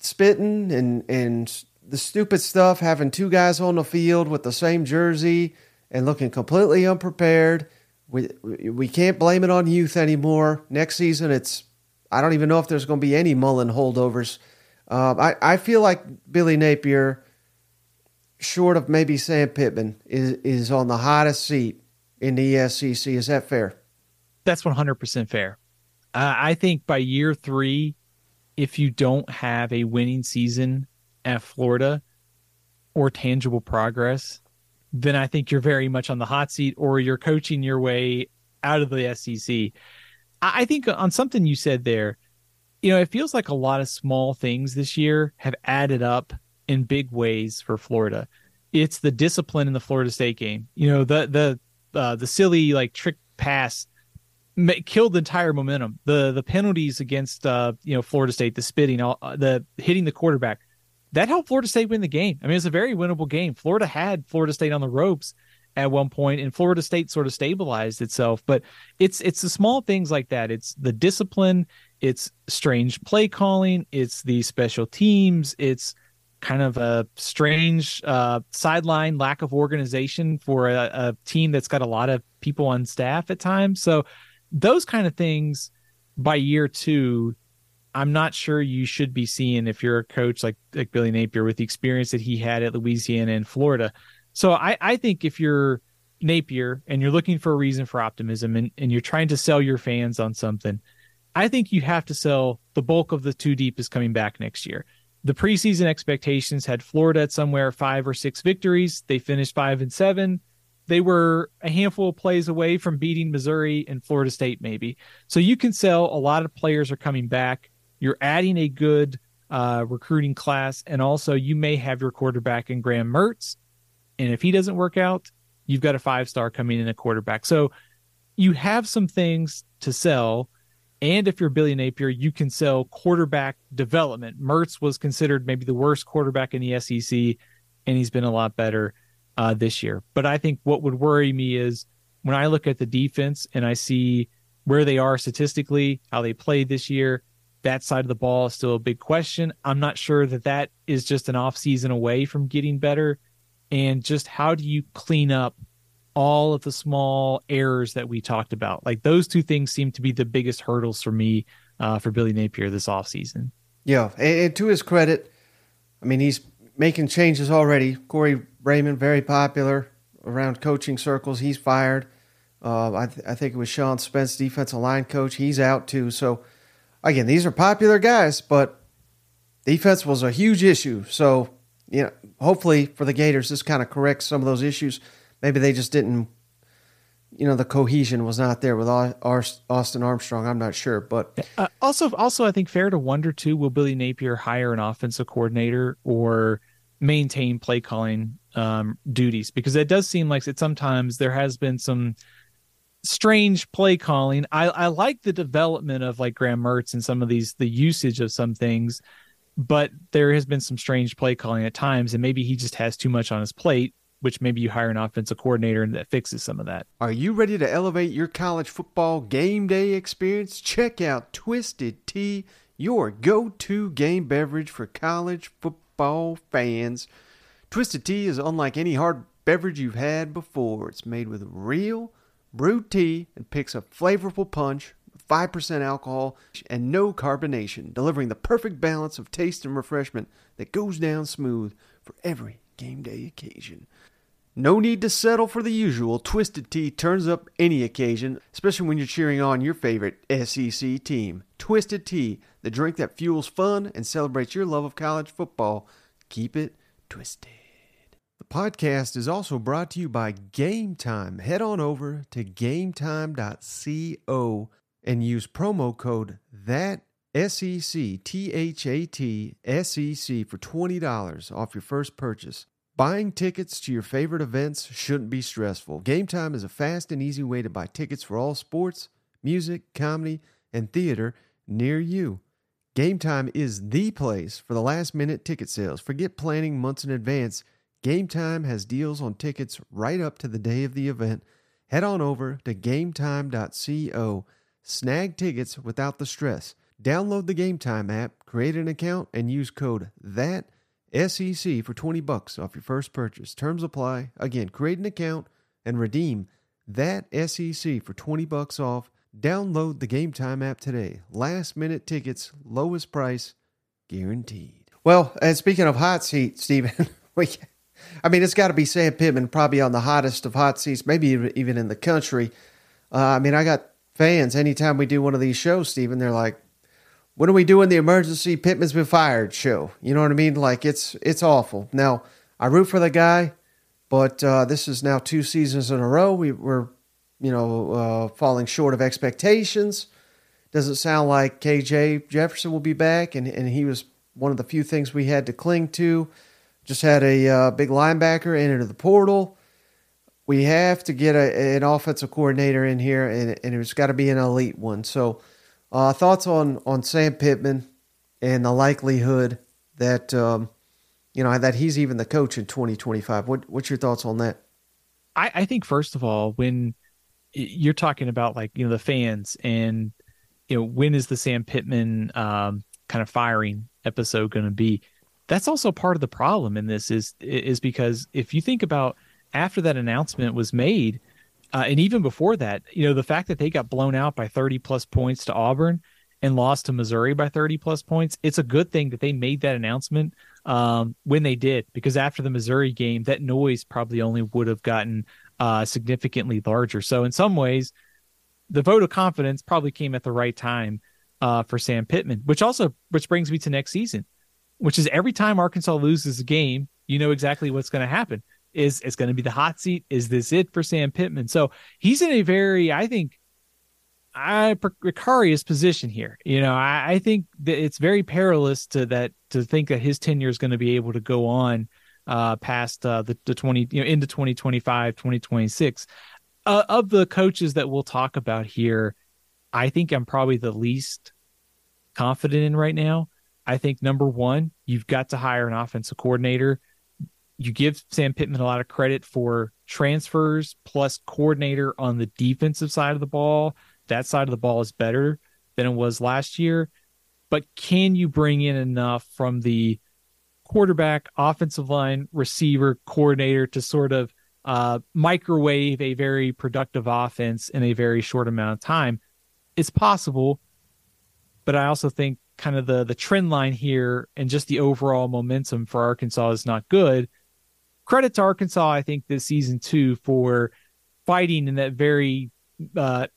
spitting and and the stupid stuff, having two guys on the field with the same jersey and looking completely unprepared. We we can't blame it on youth anymore. Next season, it's I don't even know if there's going to be any Mullen holdovers. Um, I I feel like Billy Napier, short of maybe Sam Pittman, is is on the hottest seat in the SEC. Is that fair? That's 100% fair. Uh, I think by year three, if you don't have a winning season at Florida or tangible progress, then I think you're very much on the hot seat or you're coaching your way out of the SEC. I think on something you said there, you know, it feels like a lot of small things this year have added up in big ways for Florida. It's the discipline in the Florida State game. You know, the the uh, the silly like trick pass killed the entire momentum. The the penalties against uh, you know Florida State, the spitting, all, uh, the hitting the quarterback that helped Florida State win the game. I mean, it's a very winnable game. Florida had Florida State on the ropes at one point, and Florida State sort of stabilized itself. But it's it's the small things like that. It's the discipline. It's strange play calling. It's the special teams. It's kind of a strange uh, sideline lack of organization for a, a team that's got a lot of people on staff at times. So those kind of things by year two I'm not sure you should be seeing if you're a coach like like Billy Napier with the experience that he had at Louisiana and Florida. So I, I think if you're Napier and you're looking for a reason for optimism and, and you're trying to sell your fans on something, I think you have to sell the bulk of the two deep is coming back next year. The preseason expectations had Florida at somewhere five or six victories. They finished five and seven. They were a handful of plays away from beating Missouri and Florida State, maybe. So you can sell a lot of players are coming back. You're adding a good uh, recruiting class, and also you may have your quarterback in Graham Mertz. And if he doesn't work out, you've got a five star coming in a quarterback. So you have some things to sell. And if you're Billy Napier, you can sell quarterback development. Mertz was considered maybe the worst quarterback in the SEC, and he's been a lot better uh, this year. But I think what would worry me is when I look at the defense and I see where they are statistically, how they played this year, that side of the ball is still a big question. I'm not sure that that is just an off season away from getting better. And just how do you clean up all of the small errors that we talked about? Like those two things seem to be the biggest hurdles for me uh, for Billy Napier this off season. Yeah, and to his credit, I mean he's making changes already. Corey Raymond, very popular around coaching circles. He's fired. Uh, I, th- I, think it was Sean Spence, defensive line coach. He's out too. So, again, these are popular guys, but defense was a huge issue. So, you know, hopefully for the Gators, this kind of corrects some of those issues. Maybe they just didn't, you know, the cohesion was not there with Austin Armstrong. I'm not sure, but uh, also, also, I think fair to wonder too: Will Billy Napier hire an offensive coordinator or maintain play calling um, duties? Because it does seem like it sometimes there has been some strange play calling. I, I like the development of like Graham Mertz and some of these the usage of some things, but there has been some strange play calling at times, and maybe he just has too much on his plate. Which maybe you hire an offensive coordinator and that fixes some of that. Are you ready to elevate your college football game day experience? Check out Twisted Tea, your go to game beverage for college football fans. Twisted Tea is unlike any hard beverage you've had before. It's made with real brewed tea and picks a flavorful punch 5% alcohol and no carbonation, delivering the perfect balance of taste and refreshment that goes down smooth for every game day occasion. No need to settle for the usual. Twisted Tea turns up any occasion, especially when you're cheering on your favorite SEC team. Twisted Tea, the drink that fuels fun and celebrates your love of college football. Keep it twisted The podcast is also brought to you by Game Time. Head on over to gametime.co and use promo code that SEC T H A T S E C for $20 off your first purchase. Buying tickets to your favorite events shouldn't be stressful. Game Time is a fast and easy way to buy tickets for all sports, music, comedy, and theater near you. Game Time is the place for the last minute ticket sales. Forget planning months in advance Game Time has deals on tickets right up to the day of the event. Head on over to gametime.co. Snag tickets without the stress. Download the Game Time app, create an account, and use code THAT SEC for 20 bucks off your first purchase. Terms apply. Again, create an account and redeem that SEC for 20 bucks off. Download the Game Time app today. Last minute tickets, lowest price, guaranteed. Well, and speaking of hot seat, Steven, *laughs* we I mean, it's got to be Sam Pittman, probably on the hottest of hot seats, maybe even in the country. Uh, I mean, I got fans. Anytime we do one of these shows, Steven, they're like, "When are we doing the emergency Pittman's been fired show?" You know what I mean? Like it's it's awful. Now I root for the guy, but uh, this is now two seasons in a row. We were, you know, uh, falling short of expectations. Doesn't sound like KJ Jefferson will be back, and and he was one of the few things we had to cling to. Just had a uh, big linebacker enter the portal. We have to get a, an offensive coordinator in here, and, and it's got to be an elite one. So, uh, thoughts on on Sam Pittman and the likelihood that um, you know that he's even the coach in 2025. What what's your thoughts on that? I, I think first of all, when you're talking about like you know the fans and you know when is the Sam Pittman um, kind of firing episode going to be? that's also part of the problem in this is is because if you think about after that announcement was made uh, and even before that you know the fact that they got blown out by 30 plus points to auburn and lost to missouri by 30 plus points it's a good thing that they made that announcement um, when they did because after the missouri game that noise probably only would have gotten uh, significantly larger so in some ways the vote of confidence probably came at the right time uh, for sam pittman which also which brings me to next season which is every time Arkansas loses a game, you know exactly what's going to happen. Is it's going to be the hot seat? Is this it for Sam Pittman? So he's in a very, I think, I precarious position here. You know, I, I think that it's very perilous to that to think that his tenure is going to be able to go on uh, past uh, the, the 20, you know, into 2025, 2026. Uh, of the coaches that we'll talk about here, I think I'm probably the least confident in right now. I think number one, you've got to hire an offensive coordinator. You give Sam Pittman a lot of credit for transfers plus coordinator on the defensive side of the ball. That side of the ball is better than it was last year. But can you bring in enough from the quarterback, offensive line, receiver, coordinator to sort of uh, microwave a very productive offense in a very short amount of time? It's possible, but I also think kind of the the trend line here and just the overall momentum for Arkansas is not good. Credit to Arkansas, I think this season too for fighting in that very uh,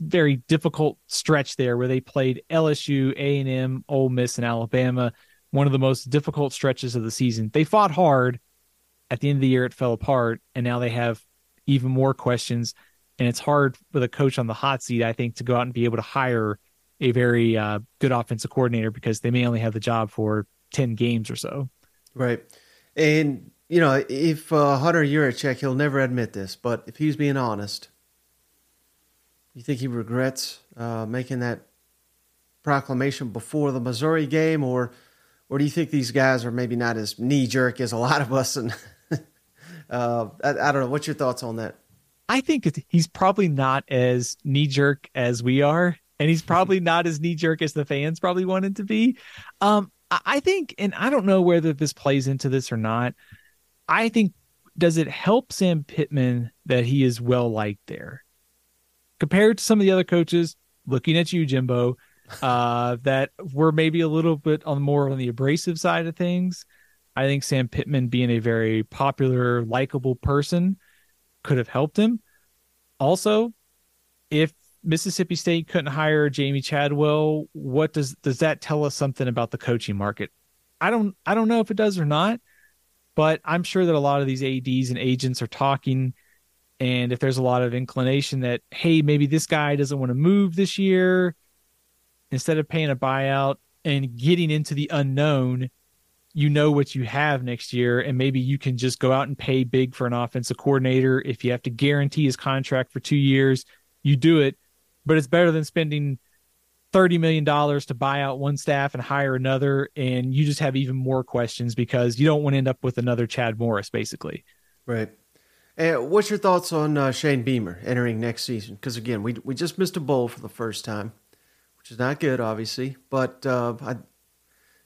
very difficult stretch there where they played LSU, A and M, Ole Miss, and Alabama. One of the most difficult stretches of the season. They fought hard. At the end of the year, it fell apart, and now they have even more questions. And it's hard for the coach on the hot seat, I think, to go out and be able to hire a very uh, good offensive coordinator because they may only have the job for 10 games or so. Right. And, you know, if uh, Hunter Yurachek, he'll never admit this, but if he's being honest, you think he regrets uh, making that proclamation before the Missouri game, or or do you think these guys are maybe not as knee jerk as a lot of us? And *laughs* uh, I, I, don't know. What's your thoughts on that? I think he's probably not as knee jerk as we are and he's probably *laughs* not as knee jerk as the fans probably wanted to be. Um, I think, and I don't know whether this plays into this or not. I think does it help Sam Pittman that he is well liked there compared to some of the other coaches? Looking at you, Jimbo, uh, *laughs* that were maybe a little bit on more on the abrasive side of things. I think Sam Pittman being a very popular, likable person could have helped him. Also, if Mississippi State couldn't hire Jamey Chadwell. What does does that tell us something about the coaching market? I don't I don't know if it does or not, but I'm sure that a lot of these ads and agents are talking, and if there's a lot of inclination that hey maybe this guy doesn't want to move this year, instead of paying a buyout and getting into the unknown, you know what you have next year, and maybe you can just go out and pay big for an offensive coordinator. If you have to guarantee his contract for two years, you do it but it's better than spending $30 million to buy out one staff and hire another. And you just have even more questions because you don't want to end up with another Chad Morris, basically. Right. And what's your thoughts on uh, Shane Beamer entering next season? Because again, we we just missed a bowl for the first time, which is not good, obviously. But uh, I, you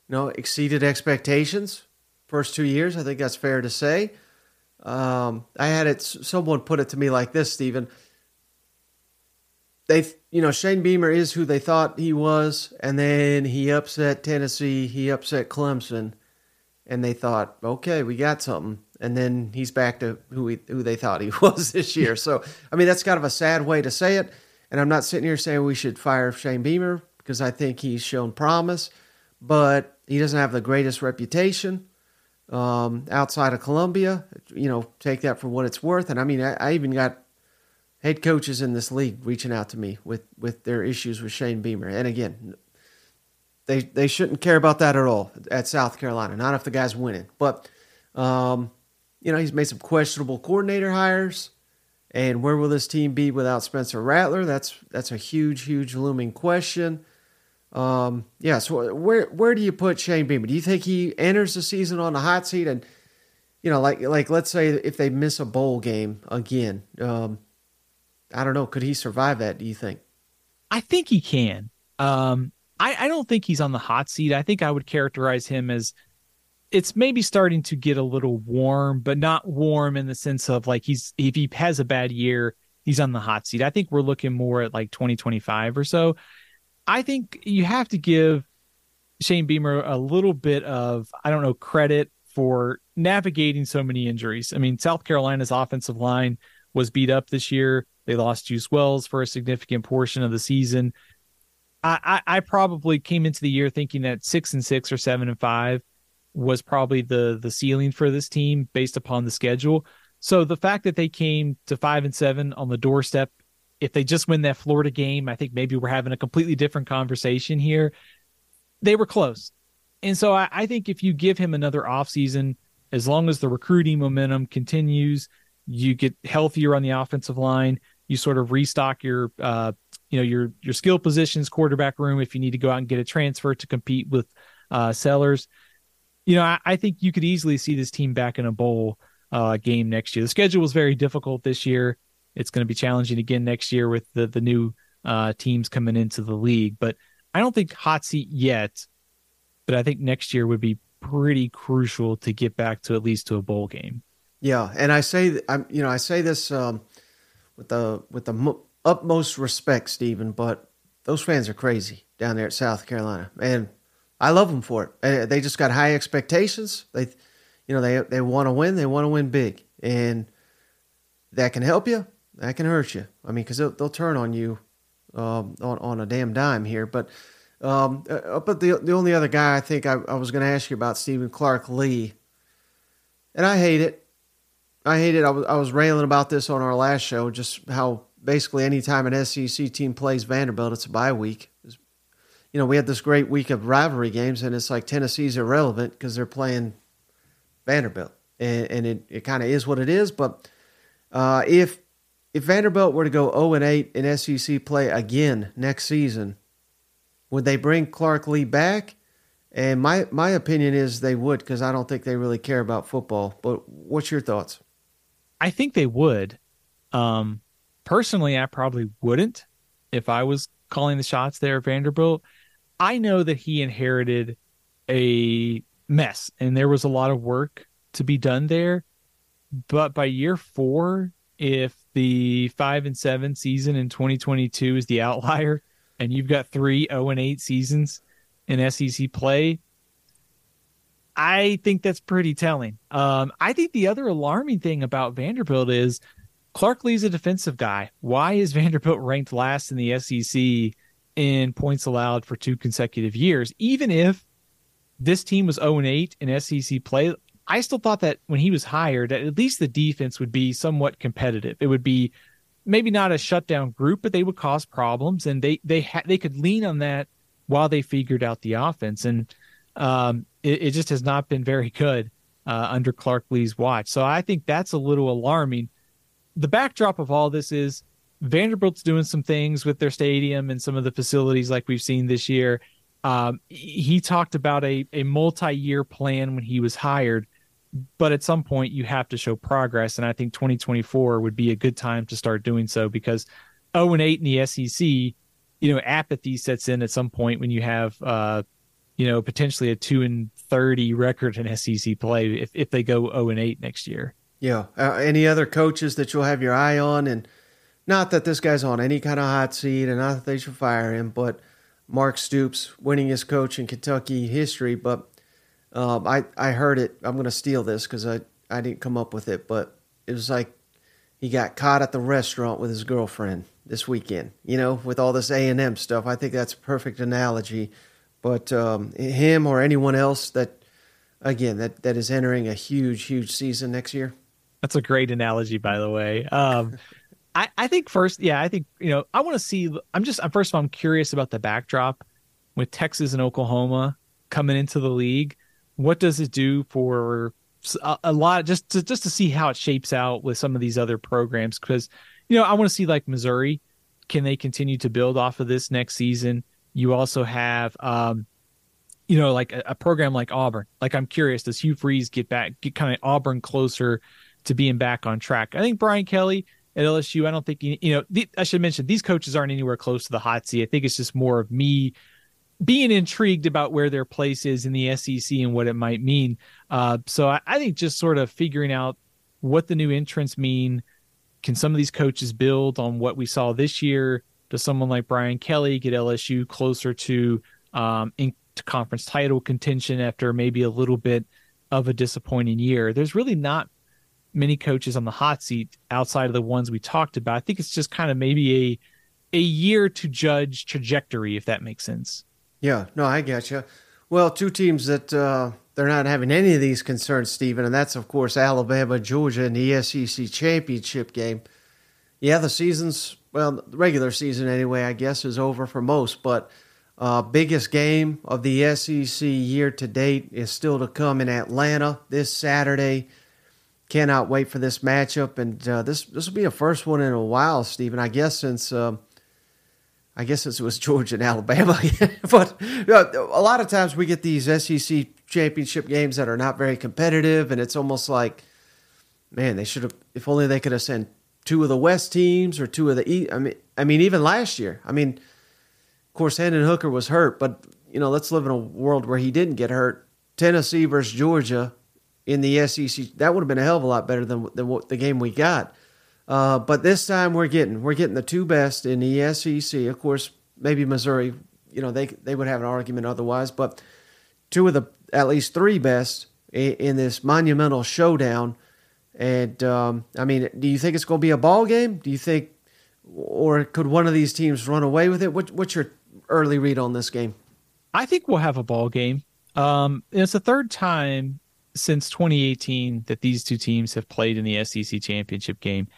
know, exceeded expectations first two years. I think that's fair to say. Um, I had it. Someone put it to me like this, Steven they you know Shane Beamer is who they thought he was, and then he upset Tennessee, he upset Clemson, and they thought, okay, we got something, and then he's back to who he, who they thought he *laughs* was this year. So I mean that's kind of a sad way to say it, and I'm not sitting here saying we should fire Shane Beamer because I think he's shown promise, but he doesn't have the greatest reputation um, outside of Columbia. You know, take that for what it's worth, and I mean I, I even got head coaches in this league reaching out to me with, with their issues with Shane Beamer. And again, they they shouldn't care about that at all at South Carolina. Not if the guy's winning. But um, you know, he's made some questionable coordinator hires. And where will this team be without Spencer Rattler? That's that's a huge, huge looming question. Um, yeah, so where where do you put Shane Beamer? Do you think he enters the season on the hot seat? And you know, like like let's say if they miss a bowl game again, um, I don't know. Could he survive that? Do you think? I think he can. Um, I, I don't think he's on the hot seat. I think I would characterize him as it's maybe starting to get a little warm, but not warm in the sense of like he's if he has a bad year, he's on the hot seat. I think we're looking more at like 2025 or so. I think you have to give Shane Beamer a little bit of I don't know credit for navigating so many injuries. I mean, South Carolina's offensive line was beat up this year. They lost Juice Wells for a significant portion of the season. I, I, I probably came into the year thinking that six and six or seven and five was probably the the ceiling for this team based upon the schedule. So the fact that they came to five and seven on the doorstep, if they just win that Florida game, I think maybe we're having a completely different conversation here. They were close. And so I, I think if you give him another offseason, as long as the recruiting momentum continues, you get healthier on the offensive line, you sort of restock your uh, you know your your skill positions, quarterback room. If you need to go out and get a transfer to compete with uh, Sellers, you know I, I think you could easily see this team back in a bowl uh, game next year. The schedule was very difficult this year. It's going to be challenging again next year with the the new uh, teams coming into the league. But I don't think hot seat yet. But I think next year would be pretty crucial to get back to at least to a bowl game. Yeah, and I say I'm you know I say this um, with the with the mo- utmost respect, Steven, but those fans are crazy down there at South Carolina, and I love them for it. They just got high expectations. They, you know, they they want to win. They want to win big, and that can help you. That can hurt you. I mean, because they'll, they'll turn on you um, on on a damn dime here. But um, uh, but the the only other guy I think I, I was going to ask you about Steven Clark Lea, and I hate it. I hate it. I was I was railing about this on our last show, just how basically anytime an SEC team plays Vanderbilt, it's a bye week. You know, we had this great week of rivalry games, and it's like Tennessee's irrelevant because they're playing Vanderbilt, and, and it, it kind of is what it is. But uh, if if Vanderbilt were to go 0 and 8 in SEC play again next season, would they bring Clark Lea back? And my my opinion is they would because I don't think they really care about football. But what's your thoughts? I think they would. Um, personally, I probably wouldn't if I was calling the shots there at Vanderbilt. I know that he inherited a mess and there was a lot of work to be done there. But by year four, if the five and seven season in 2022 is the *laughs* outlier, and you've got three 0 and 8 seasons in SEC play, I think that's pretty telling. Um, I think the other alarming thing about Vanderbilt is Clark Lea's a defensive guy. Why is *laughs* Vanderbilt ranked last in the SEC in points allowed for two consecutive years? Even if this team was 0 and 8 in SEC play, I still thought that when he was hired, at least the defense would be somewhat competitive. It would be maybe not a shutdown group, but they would cause problems, and they they ha- they could lean on that while they figured out the offense. And um, it, it, just has not been very good uh, under Clark Lea's watch. So I think that's a little alarming. The backdrop of all this is Vanderbilt's doing some things with their stadium and some of the facilities like we've seen this year. Um, he talked about a, a multi-year plan when he was hired but at some point you have to show progress and i think 2024 would be a good time to start doing so because 0 and 8 in the sec you know apathy sets in at some point when you have uh you know potentially a 2 and 30 record in sec play if, if they go 0 and 8 next year yeah uh, any other coaches that you'll have your eye on and not that this guy's on any kind of hot seat and not that they should fire him but mark stoops winningest coach in kentucky history but um, I I heard it. I'm gonna steal this because I I didn't come up with it, but it was like he got caught at the restaurant with his girlfriend this weekend. You know, with all this A and M stuff. I think that's a perfect analogy. But um, him or anyone else that again that that is entering a huge huge season next year. That's a great analogy, by the way. Um, I, I think first, yeah, I think you know I want to see. I'm just first of all, I'm curious about the backdrop with Texas and Oklahoma coming into the league what does it do for a, a lot just to just to see how it shapes out with some of these other programs because you know I want to see like Missouri can they continue to build off of this next season you also have um you know like a, a program like Auburn like I'm curious does Hugh Freeze get back get kind of Auburn closer to being back on track I think Brian Kelly at LSU I don't think you know the, I should mention these coaches aren't anywhere close to the hot seat I think it's just more of me being intrigued about where their place is in the SEC and what it might mean. Uh, so I, I, think just sort of figuring out what the new entrants mean. Can some of these coaches build on what we saw this year? Does someone like Brian Kelly get LSU closer to um, in conference title contention after maybe a little bit of a disappointing year? There's really not many coaches on the hot seat outside of the ones we talked about. I think it's just kind of maybe a a year to judge trajectory, if that makes sense. Yeah, no, I get you. Well, two teams that uh, they're not having any of these concerns, Steven, and that's of course Alabama, Georgia, in the SEC championship game. Yeah, the season's well, the regular season anyway, I guess, is over for most, but uh, biggest game of the SEC year to date is still to come in Atlanta this Saturday. Cannot wait for this matchup, and uh, this this will be a first one in a while, Steven. I guess since. Uh, I guess since it was *laughs* Georgia and Alabama, *laughs* but a lot of times we get these SEC championship games that are not very competitive, and it's almost like, man, they should have. If only they could have sent two of the West teams or two of the East. I mean, I mean, even last year. I mean, of course, Hendon Hooker was hurt, but you know, let's live in a world where he didn't get hurt. Tennessee versus Georgia in the SEC, that would have been a hell of a lot better than than what the game we got. Uh, but this time we're getting we're getting the two best in the SEC. Of course, maybe Missouri, you know, they they would have an argument otherwise, but two of the at least three best in, in this monumental showdown. And um, I mean, do you think it's going to be a ball game? Do you think, or could one of these teams run away with it? What, what's your early read on this game? I think we'll have a ball game. Um, it's the third time since 2018 that these two teams have played in the SEC championship game.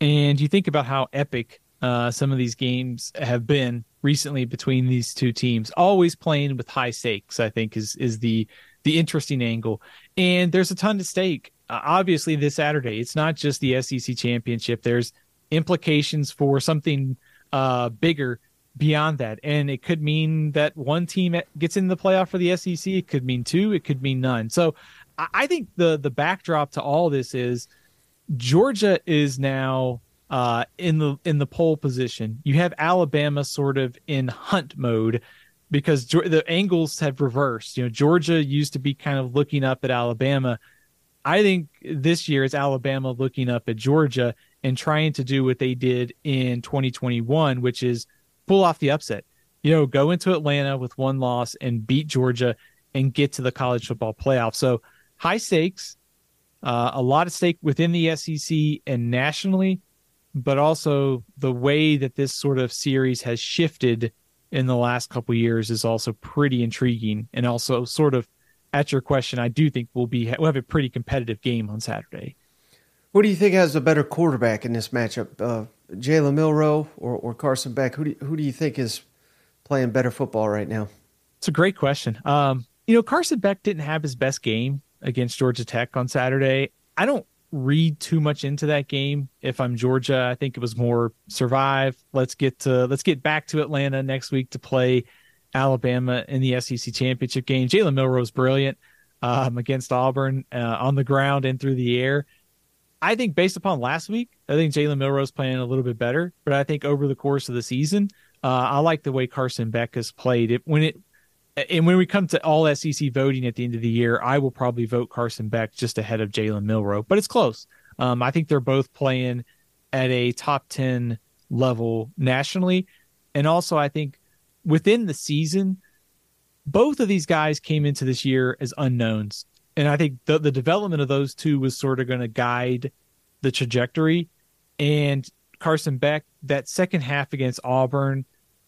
And you think about how epic uh, some of these games have been recently between these two teams, always playing with high stakes. I think is is the the interesting angle, and there's a ton to stake. Uh, obviously, this Saturday, it's not just the SEC championship. There's implications for something uh, bigger beyond that, and it could mean that one team gets in the playoff for the SEC. It could mean two. It could mean none. So, I, think the the backdrop to all this is Georgia is now uh, in the in the pole position. You have Alabama sort of in hunt mode because the angles have reversed. You know, Georgia used to be kind of looking up at Alabama. I think this year it's Alabama looking up at Georgia and trying to do what they did in 2021, which is pull off the upset. You know, go into Atlanta with one loss and beat Georgia and get to the college football playoff. So high stakes, uh, a lot of stake within the SEC and nationally, but also the way that this sort of series has shifted in the last couple years is also pretty intriguing. And also, sort of at your question, I do think we'll be we'll have a pretty competitive game on Saturday. Who do you think has a better quarterback in this matchup, uh, Jalen Milroe or, or Carson Beck? Who do you, who do you think is playing better football right now? It's a great question. Um, you know, Carson Beck didn't have his best game against Georgia Tech on Saturday. I don't read too much into that game. If I'm Georgia, I think it was more survive. Let's get to let's get back to Atlanta next week to play Alabama in the SEC championship game. Jalen Milroe's brilliant um, against Auburn uh, on the ground and through the air. I think based upon last week, I think Jalen Milroe's playing a little bit better. But I think over the course of the season, uh, I like the way Carson Beck has played. It when it and when we come to all SEC voting at the end of the year, I will probably vote Carson Beck just ahead of Jalen Milroe, but it's close. Um, I think they're both playing at a top 10 level nationally. And also, I think within the season, both of these guys came into this year as unknowns. And I think the, the development of those two was sort of going to guide the trajectory. And Carson Beck, that second half against Auburn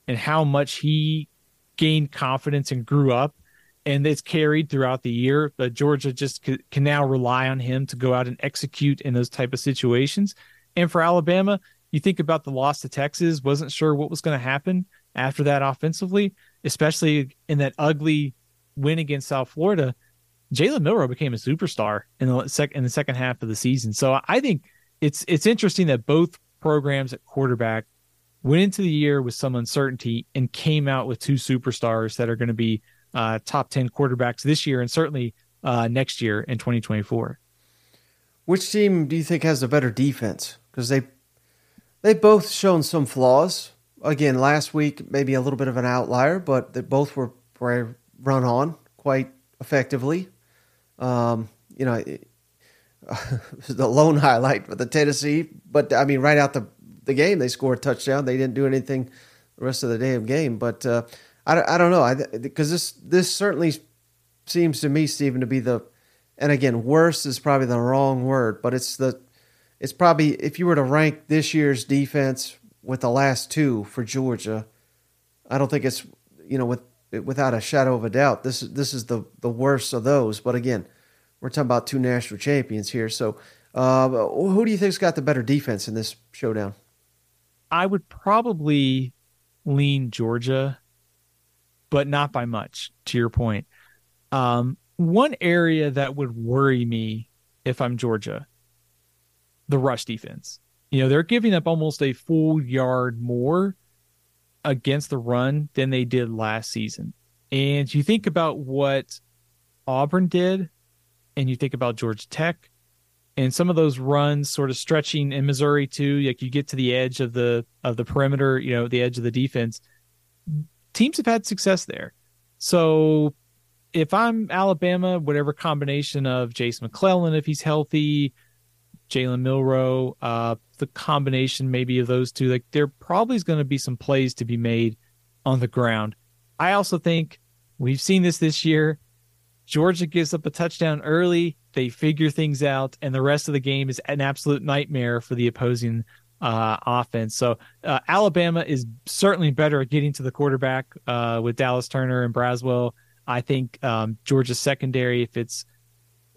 and how much he gained confidence and grew up and it's carried throughout the year but georgia just c- can now rely on him to go out and execute in those type of situations and for alabama you think about the loss to texas wasn't sure what was going to happen after that offensively especially in that ugly win against south florida jalen milroe became a superstar in the, sec- in the second half of the season so i think it's it's interesting that both programs at quarterback went into the year with some uncertainty and came out with two superstars that are going to be uh, top 10 quarterbacks this year and certainly uh, next year in 2024. Which team do you think has the better defense? Because they they both shown some flaws. Again, last week maybe a little bit of an outlier, but they both were, were run on quite effectively. Um, you know, *laughs* the lone highlight for the Tennessee, but I mean, right out the the game. They scored a touchdown. They didn't do anything the rest of the damn game. But uh, I, I don't know. Because this this certainly seems to me, Steven, to be the and again, worst is probably the wrong word, but it's the it's probably if you were to rank this year's defense with the last two for Georgia, I don't think it's you know with without a shadow of a doubt this is this is the the worst of those. But again, we're talking about two national champions here, so uh, who do you think's got the better defense in this showdown? I would probably lean Georgia, but not by much, to your point. Um, one area that would worry me if I'm Georgia, the rush defense. You know, they're giving up almost a full yard more against the run than they did last season. And you think about what Auburn did, and you think about Georgia Tech, and some of those runs sort of stretching in Missouri too. Like you get to the edge of the of the perimeter, you know, the edge of the defense. Teams have had success there. So if I'm Alabama, whatever combination of Jase McClellan, if he's healthy, Jalen Milroe, uh, the combination maybe of those two, like there probably is going to be some plays to be made on the ground. I also think we've seen this this year. Georgia gives up a touchdown early, they figure things out, and the rest of the game is an absolute nightmare for the opposing uh, offense. So uh, Alabama is certainly better at getting to the quarterback uh, with Dallas Turner and Braswell. I think um, Georgia's secondary, if it's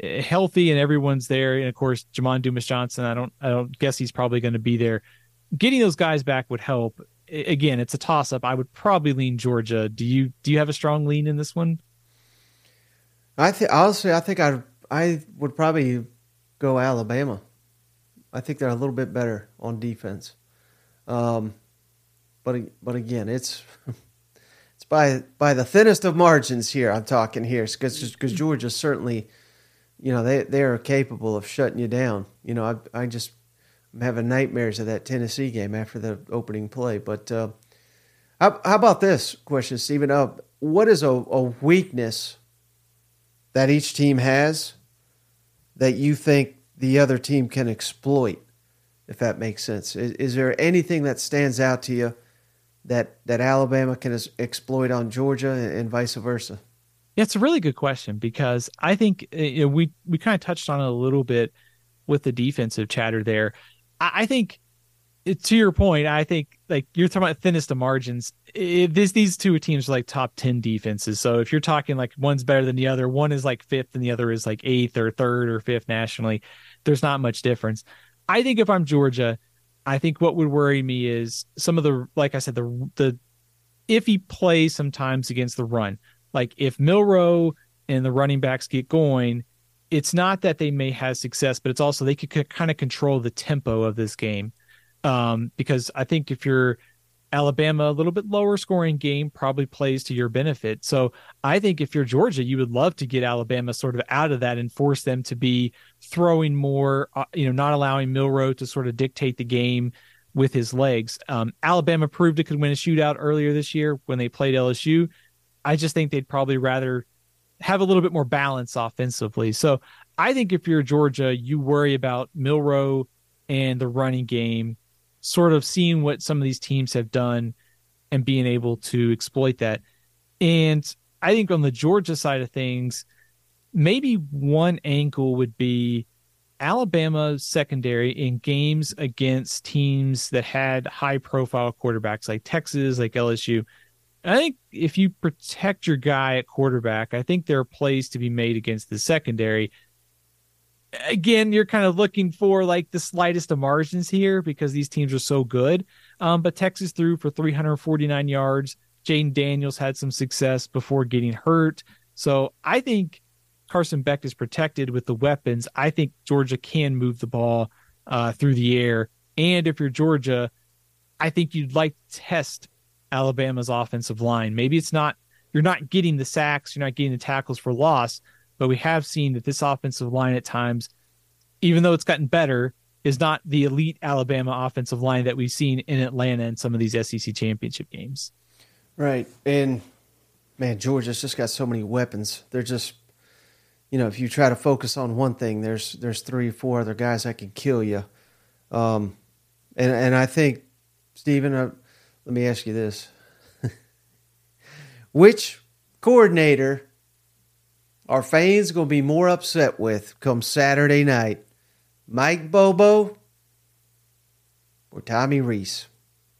healthy and everyone's there, and of course Jamon Dumas Johnson, I don't, I don't guess he's probably going to be there. Getting those guys back would help. Again, it's a toss up. I would probably lean Georgia. Do you, do you have a strong lean in this one? I think honestly, I think I I would probably go Alabama. I think they're a little bit better on defense. Um, but but again, it's *laughs* it's by by the thinnest of margins here. I'm talking here because because Georgia certainly, you know, they they are capable of shutting you down. You know, I I just I'm having nightmares of that Tennessee game after the opening play. But uh, how how about this question, Steven? Uh, what is a, a weakness that each team has that you think the other team can exploit, if that makes sense. Is, is there anything that stands out to you that that Alabama can exploit on Georgia and, and vice versa? Yeah, it's a really good question because I think uh, you know, we we kind of touched on it a little bit with the defensive chatter there. I, I think to your point, I think like you're talking about thinnest of margins. It, this these two teams are like top ten defenses. So if you're talking like one's better than the other, one is like fifth and the other is like eighth or third or fifth nationally. There's not much difference. I think if I'm Georgia, I think what would worry me is some of the like I said the the if he plays sometimes against the run, like if Milroe and the running backs get going, it's not that they may have success, but it's also they could kind of control the tempo of this game um, because I think if you're Alabama, a little bit lower scoring game probably plays to your benefit. So I think if you're Georgia, you would love to get Alabama sort of out of that and force them to be throwing more, uh, you know, not allowing Milroe to sort of dictate the game with his legs. Um, Alabama proved it could win a shootout earlier this year when they played LSU. I just think they'd probably rather have a little bit more balance offensively. So I think if you're Georgia, you worry about Milroe and the running game sort of seeing what some of these teams have done and being able to exploit that. And I think on the Georgia side of things, maybe one angle would be Alabama secondary in games against teams that had high profile quarterbacks like Texas, like LSU. I think if you protect your guy at quarterback, I think there are plays to be made against the secondary again, you're kind of looking for like the slightest of margins here because these teams are so good. Um, but Texas threw for 349 yards. Jayden Daniels had some success before getting hurt. So I think Carson Beck is protected with the weapons. I think Georgia can move the ball uh, through the air. And if you're Georgia, I think you'd like to test Alabama's offensive line. Maybe it's not, you're not getting the sacks, you're not getting the tackles for loss, but we have seen that this offensive line at times, even though it's gotten better, is not the elite Alabama offensive line that we've seen in Atlanta in some of these SEC championship games. Right. And man, Georgia's just got so many weapons. They're just you know, if you try to focus on one thing, there's there's three, four other guys that can kill you. Um, and and I think, Steven, uh, let me ask you this: *laughs* Which coordinator our fans going to be more upset with come Saturday night? Mike Bobo or Tommy Rees?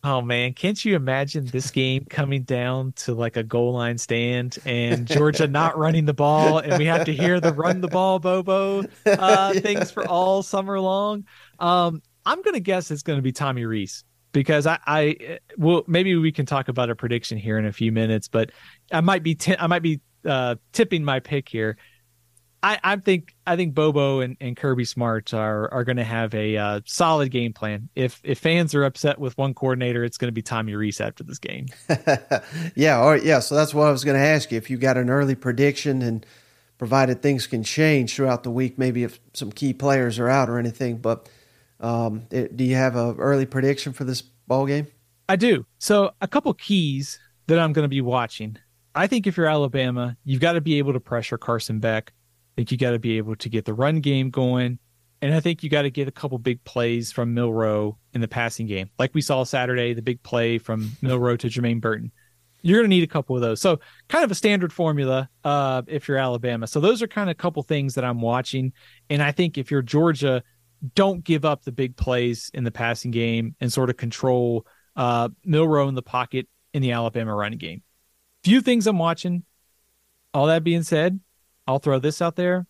Oh man, can't you imagine this game coming down to like a goal line stand and Georgia not *laughs* running the ball and we have to hear the run the ball Bobo uh, *laughs* things for all summer long? Um, I'm gonna guess it's gonna be Tommy Rees because I, I well maybe we can talk about a prediction here in a few minutes, but I might be t- I might be uh, tipping my pick here. I, I think I think Bobo and, and Kirby Smart are are going to have a uh, solid game plan. If if fans are upset with one coordinator, it's going to be Tommy Rees after this game. *laughs* yeah, all right, yeah. So that's what I was going to ask you. If you got an early prediction, and provided things can change throughout the week, maybe if some key players are out or anything. But um, it, do you have a early prediction for this ball game? I do. So a couple keys that I'm going to be watching. I think if you're Alabama, you've got to be able to pressure Carson Beck. I think you got to be able to get the run game going. And I think you got to get a couple big plays from Milroe in the passing game. Like we saw Saturday, the big play from Milroe to Jermaine Burton. You're going to need a couple of those. So, kind of a standard formula uh, if you're Alabama. So, those are kind of a couple things that I'm watching. And I think if you're Georgia, don't give up the big plays in the passing game and sort of control uh, Milroe in the pocket in the Alabama running game. Few things I'm watching. All that being said, I'll throw this out there.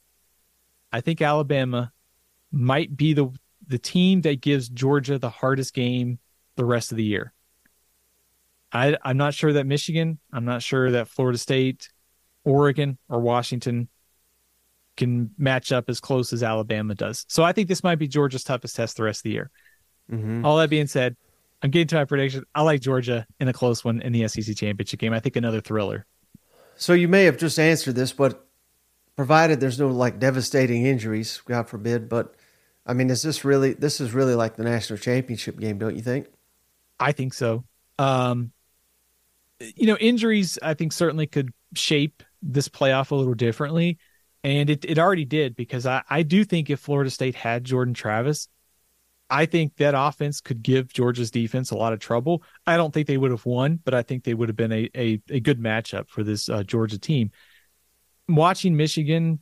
I think Alabama might be the the team that gives Georgia the hardest game the rest of the year. I, I'm not sure that Michigan, I'm not sure that Florida State, Oregon, or Washington can match up as close as Alabama does. So I think this might be Georgia's toughest test the rest of the year. Mm-hmm. All that being said, I'm getting to my prediction. I like Georgia in a close one in the SEC championship game. I think another thriller. So you may have just answered this, but provided there's no like devastating injuries, God forbid. But I mean, is this really? This is really like the national championship game, don't you think? I think so. Um, you know, injuries I think certainly could shape this playoff a little differently, and it it already did because I I do think if Florida State had Jordan Travis, I think that offense could give Georgia's defense a lot of trouble. I don't think they would have won, but I think they would have been a a, a good matchup for this uh, Georgia team watching Michigan,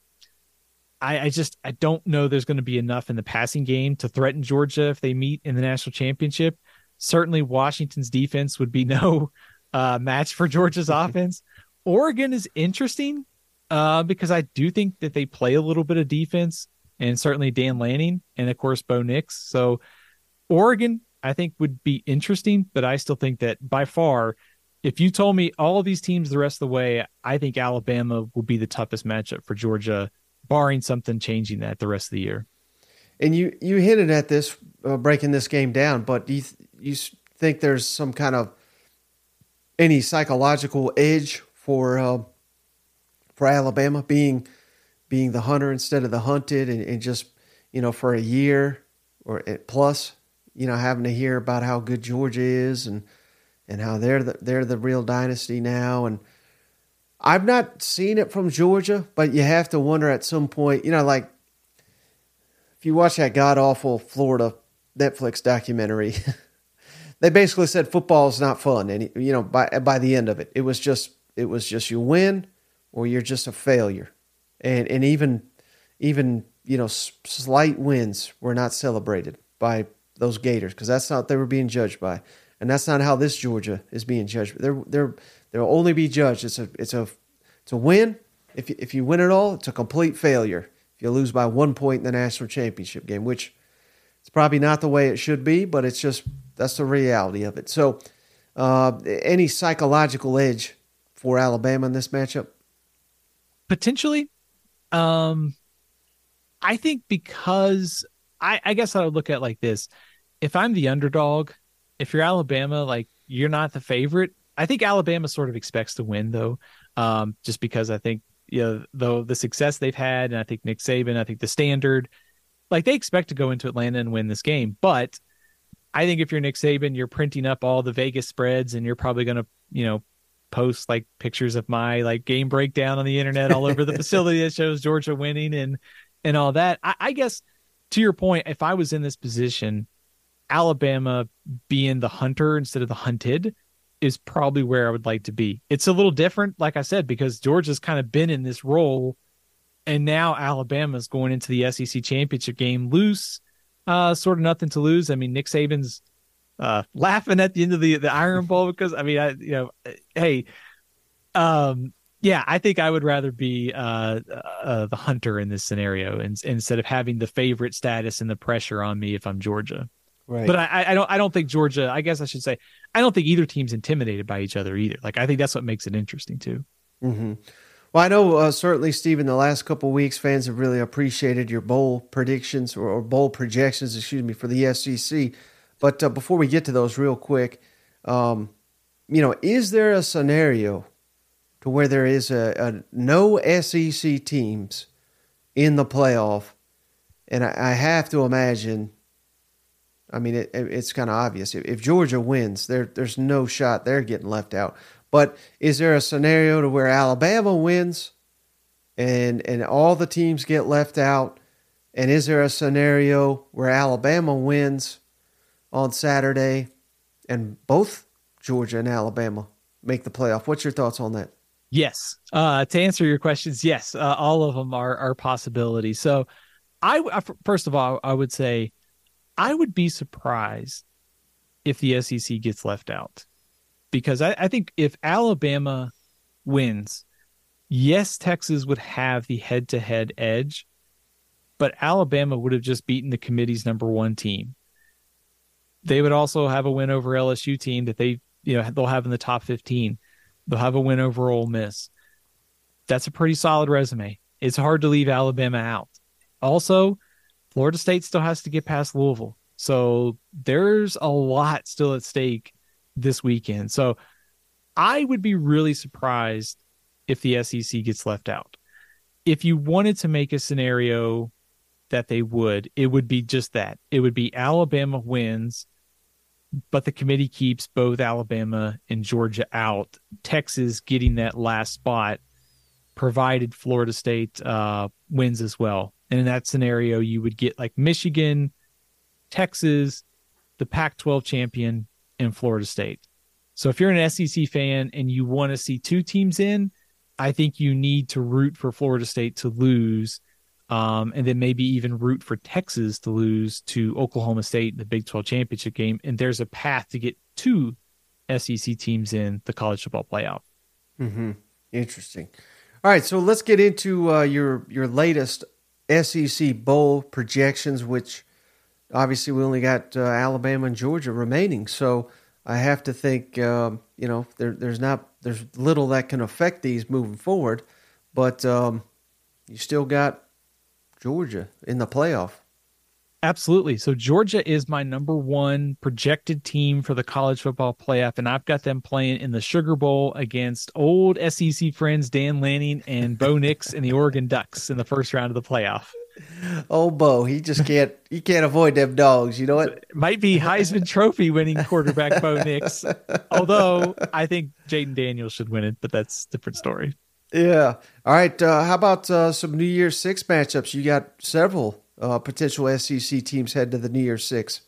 I, I just I don't know there's going to be enough in the passing game to threaten Georgia if they meet in the national championship. Certainly, Washington's defense would be no *laughs* uh, match for Georgia's *laughs* offense. Oregon is interesting uh, because I do think that they play a little bit of defense, and certainly Dan Lanning and of course Bo Nix. So Oregon, I think would be interesting, but I still think that by far if you told me all of these teams the rest of the way, I think Alabama will be the toughest matchup for Georgia, barring something changing that the rest of the year. And you you hinted at this uh, breaking this game down, but do you you think there's some kind of any psychological edge for uh, for Alabama being being the hunter instead of the hunted, and, and just you know for a year or plus, you know having to hear about how good Georgia is and and how they're the, they're the real dynasty now. And I've not seen it from Georgia, but you have to wonder at some point, you know, like if you watch that god awful Florida Netflix documentary, *laughs* they basically said football is not fun, and you know, by by the end of it, it was just it was just you win or you're just a failure, and and even even you know slight wins were not celebrated by those Gators because that's not they were being judged by and that's not how this Georgia is being judged. They're they're they'll only be judged. It's a it's a it's a win. If you, if you win it all, it's a complete failure. If you lose by one point in the national championship game, which it's probably not the way it should be, but it's just that's the reality of it. So, uh, any psychological edge for Alabama in this matchup? Potentially, um, I think because I, I guess I would look at like this: if I'm the underdog if you're Alabama, like you're not the favorite. I think Alabama sort of expects to win though, um, just because I think you know though the success they've had, and I think Nick Saban, I think the standard, like they expect to go into Atlanta and win this game. But I think if you're Nick Saban, you're printing up all the Vegas spreads, and you're probably going to you know post like pictures of my like game breakdown on the internet all over the *laughs* facility that shows Georgia winning and and all that. I, I guess to your point, if I was in this position Alabama being the hunter instead of the hunted is probably where I would like to be. It's a little different, like I said, because Georgia's kind of been in this role, and now Alabama's going into the SEC championship game loose, uh, sort of nothing to lose. I mean, Nick Saban's uh, laughing at the end of the the Iron Bowl because I mean, I you know, hey, um, yeah, I think I would rather be uh, uh, the hunter in this scenario, and, instead of having the favorite status and the pressure on me if I'm Georgia. Right. But I, I don't I don't think Georgia. I guess I should say I don't think either team's intimidated by each other either. Like I think that's what makes it interesting too. Mm-hmm. Well, I know uh, certainly, Steven. The last couple of weeks, fans have really appreciated your bowl predictions or, or bowl projections, excuse me, for the SEC. But uh, before we get to those, real quick, um, you know, is there a scenario to where there is a, a no SEC teams in the playoff? And I, I have to imagine. I mean, it, it's kind of obvious. If, if Georgia wins, there there's no shot they're getting left out. But is there a scenario to where Alabama wins and and all the teams get left out? And is there a scenario where Alabama wins on Saturday and both Georgia and Alabama make the playoff? What's your thoughts on that? Yes. Uh, to answer your questions, yes, uh, all of them are are possibilities. So, I first of all, I would say I would be surprised if the SEC gets left out because I, I think if Alabama wins, yes, Texas would have the head to head edge, but Alabama would have just beaten the committee's number one team. They would also have a win over LSU team that they, you know, they'll have in the top 15. They'll have a win over Ole Miss. That's a pretty solid resume. It's hard to leave Alabama out. Also, Florida State still has to get past Louisville. So there's a lot still at stake this weekend. So I would be really surprised if the SEC gets left out. If you wanted to make a scenario that they would, it would be just that. It would be Alabama wins, but the committee keeps both Alabama and Georgia out. Texas getting that last spot, provided Florida State uh, wins as well. And in that scenario, you would get like Michigan, Texas, the Pac 12 champion, and Florida State. So if you're an SEC fan and you want to see two teams in, I think you need to root for Florida State to lose, um, and then maybe even root for Texas to lose to Oklahoma State in the Big 12 championship game. And there's a path to get two SEC teams in the college football playoff. Mm-hmm. Interesting. All right, so let's get into uh, your your latest SEC bowl projections, which obviously we only got uh, Alabama and Georgia remaining, so I have to think um, you know there, there's not there's little that can affect these moving forward, but um, you still got Georgia in the playoff. Absolutely. So Georgia is my number one projected team for the college football playoff, and I've got them playing in the Sugar Bowl against old SEC friends Dan Lanning and Bo Nix and the Oregon Ducks in the first round of the playoff. Oh, Bo, he just can't he can't avoid them dogs. You know what? Might be Heisman Trophy winning quarterback Bo Nix. Although I think Jayden Daniels should win it, but that's a different story. Yeah. All right. Uh, how about uh, some New Year's Six matchups? You got several uh, potential SEC teams head to the New Year's Six.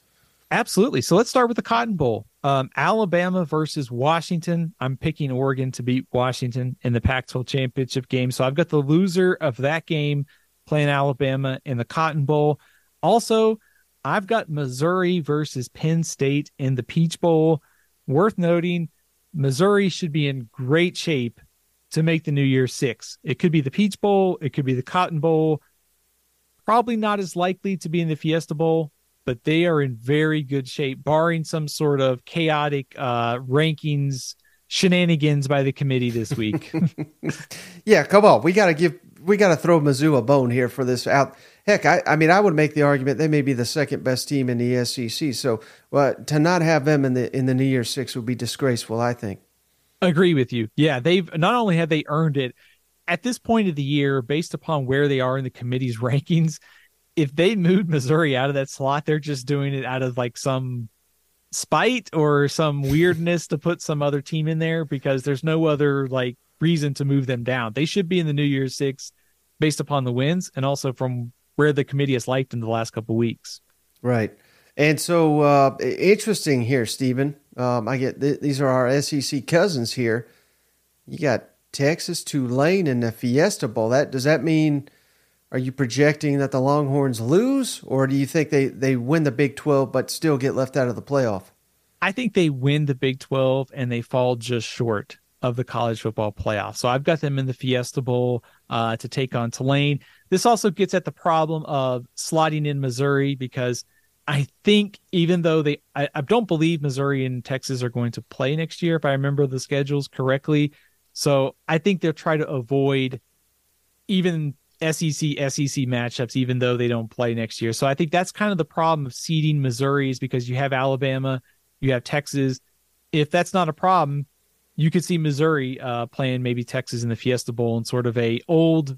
Absolutely. So let's start with the Cotton Bowl. Um, Alabama versus Washington. I'm picking Oregon to beat Washington in the Pac 12 championship game. So I've got the loser of that game playing Alabama in the Cotton Bowl. Also, I've got Missouri versus Penn State in the Peach Bowl. Worth noting, Missouri should be in great shape to make the New Year Six. It could be the Peach Bowl, it could be the Cotton Bowl. Probably not as likely to be in the Fiesta Bowl, but they are in very good shape, barring some sort of chaotic uh, rankings shenanigans by the committee this *laughs* week. *laughs* yeah, come on. We got to give we got to throw Mizzou a bone here for this out. Heck, I, I mean, I would make the argument they may be the second best team in the SEC. So uh, to not have them in the in the New Year Six would be disgraceful. I think. Agree with you. Yeah, they've not only have they earned it at this point of the year, based upon where they are in the committee's *laughs* rankings. If they moved Missouri out of that slot, they're just doing it out of like some spite or some weirdness to put some other team in there because there's no other like reason to move them down. They should be in the New Year's Six based upon the wins and also from where the committee has liked in the last couple weeks. Right. And so uh, interesting here, Steven. Um, I get th- these are our SEC cousins here. You got Texas, Tulane, and the Fiesta Bowl. That does that mean? Are you projecting that the Longhorns lose, or do you think they they win the Big Twelve but still get left out of the playoff? I think they win the Big Twelve and they fall just short of the college football playoff. So I've got them in the Fiesta Bowl uh, to take on Tulane. This also gets at the problem of slotting in Missouri because I think even though they, I, I don't believe Missouri and Texas are going to play next year, if I remember the schedules correctly. So I think they'll try to avoid even SEC SEC matchups, even though they don't play next year. So I think that's kind of the problem of seeding Missouri is because you have Alabama, you have Texas. If that's not a problem, you could see Missouri uh, playing maybe Texas in the Fiesta Bowl and sort of a old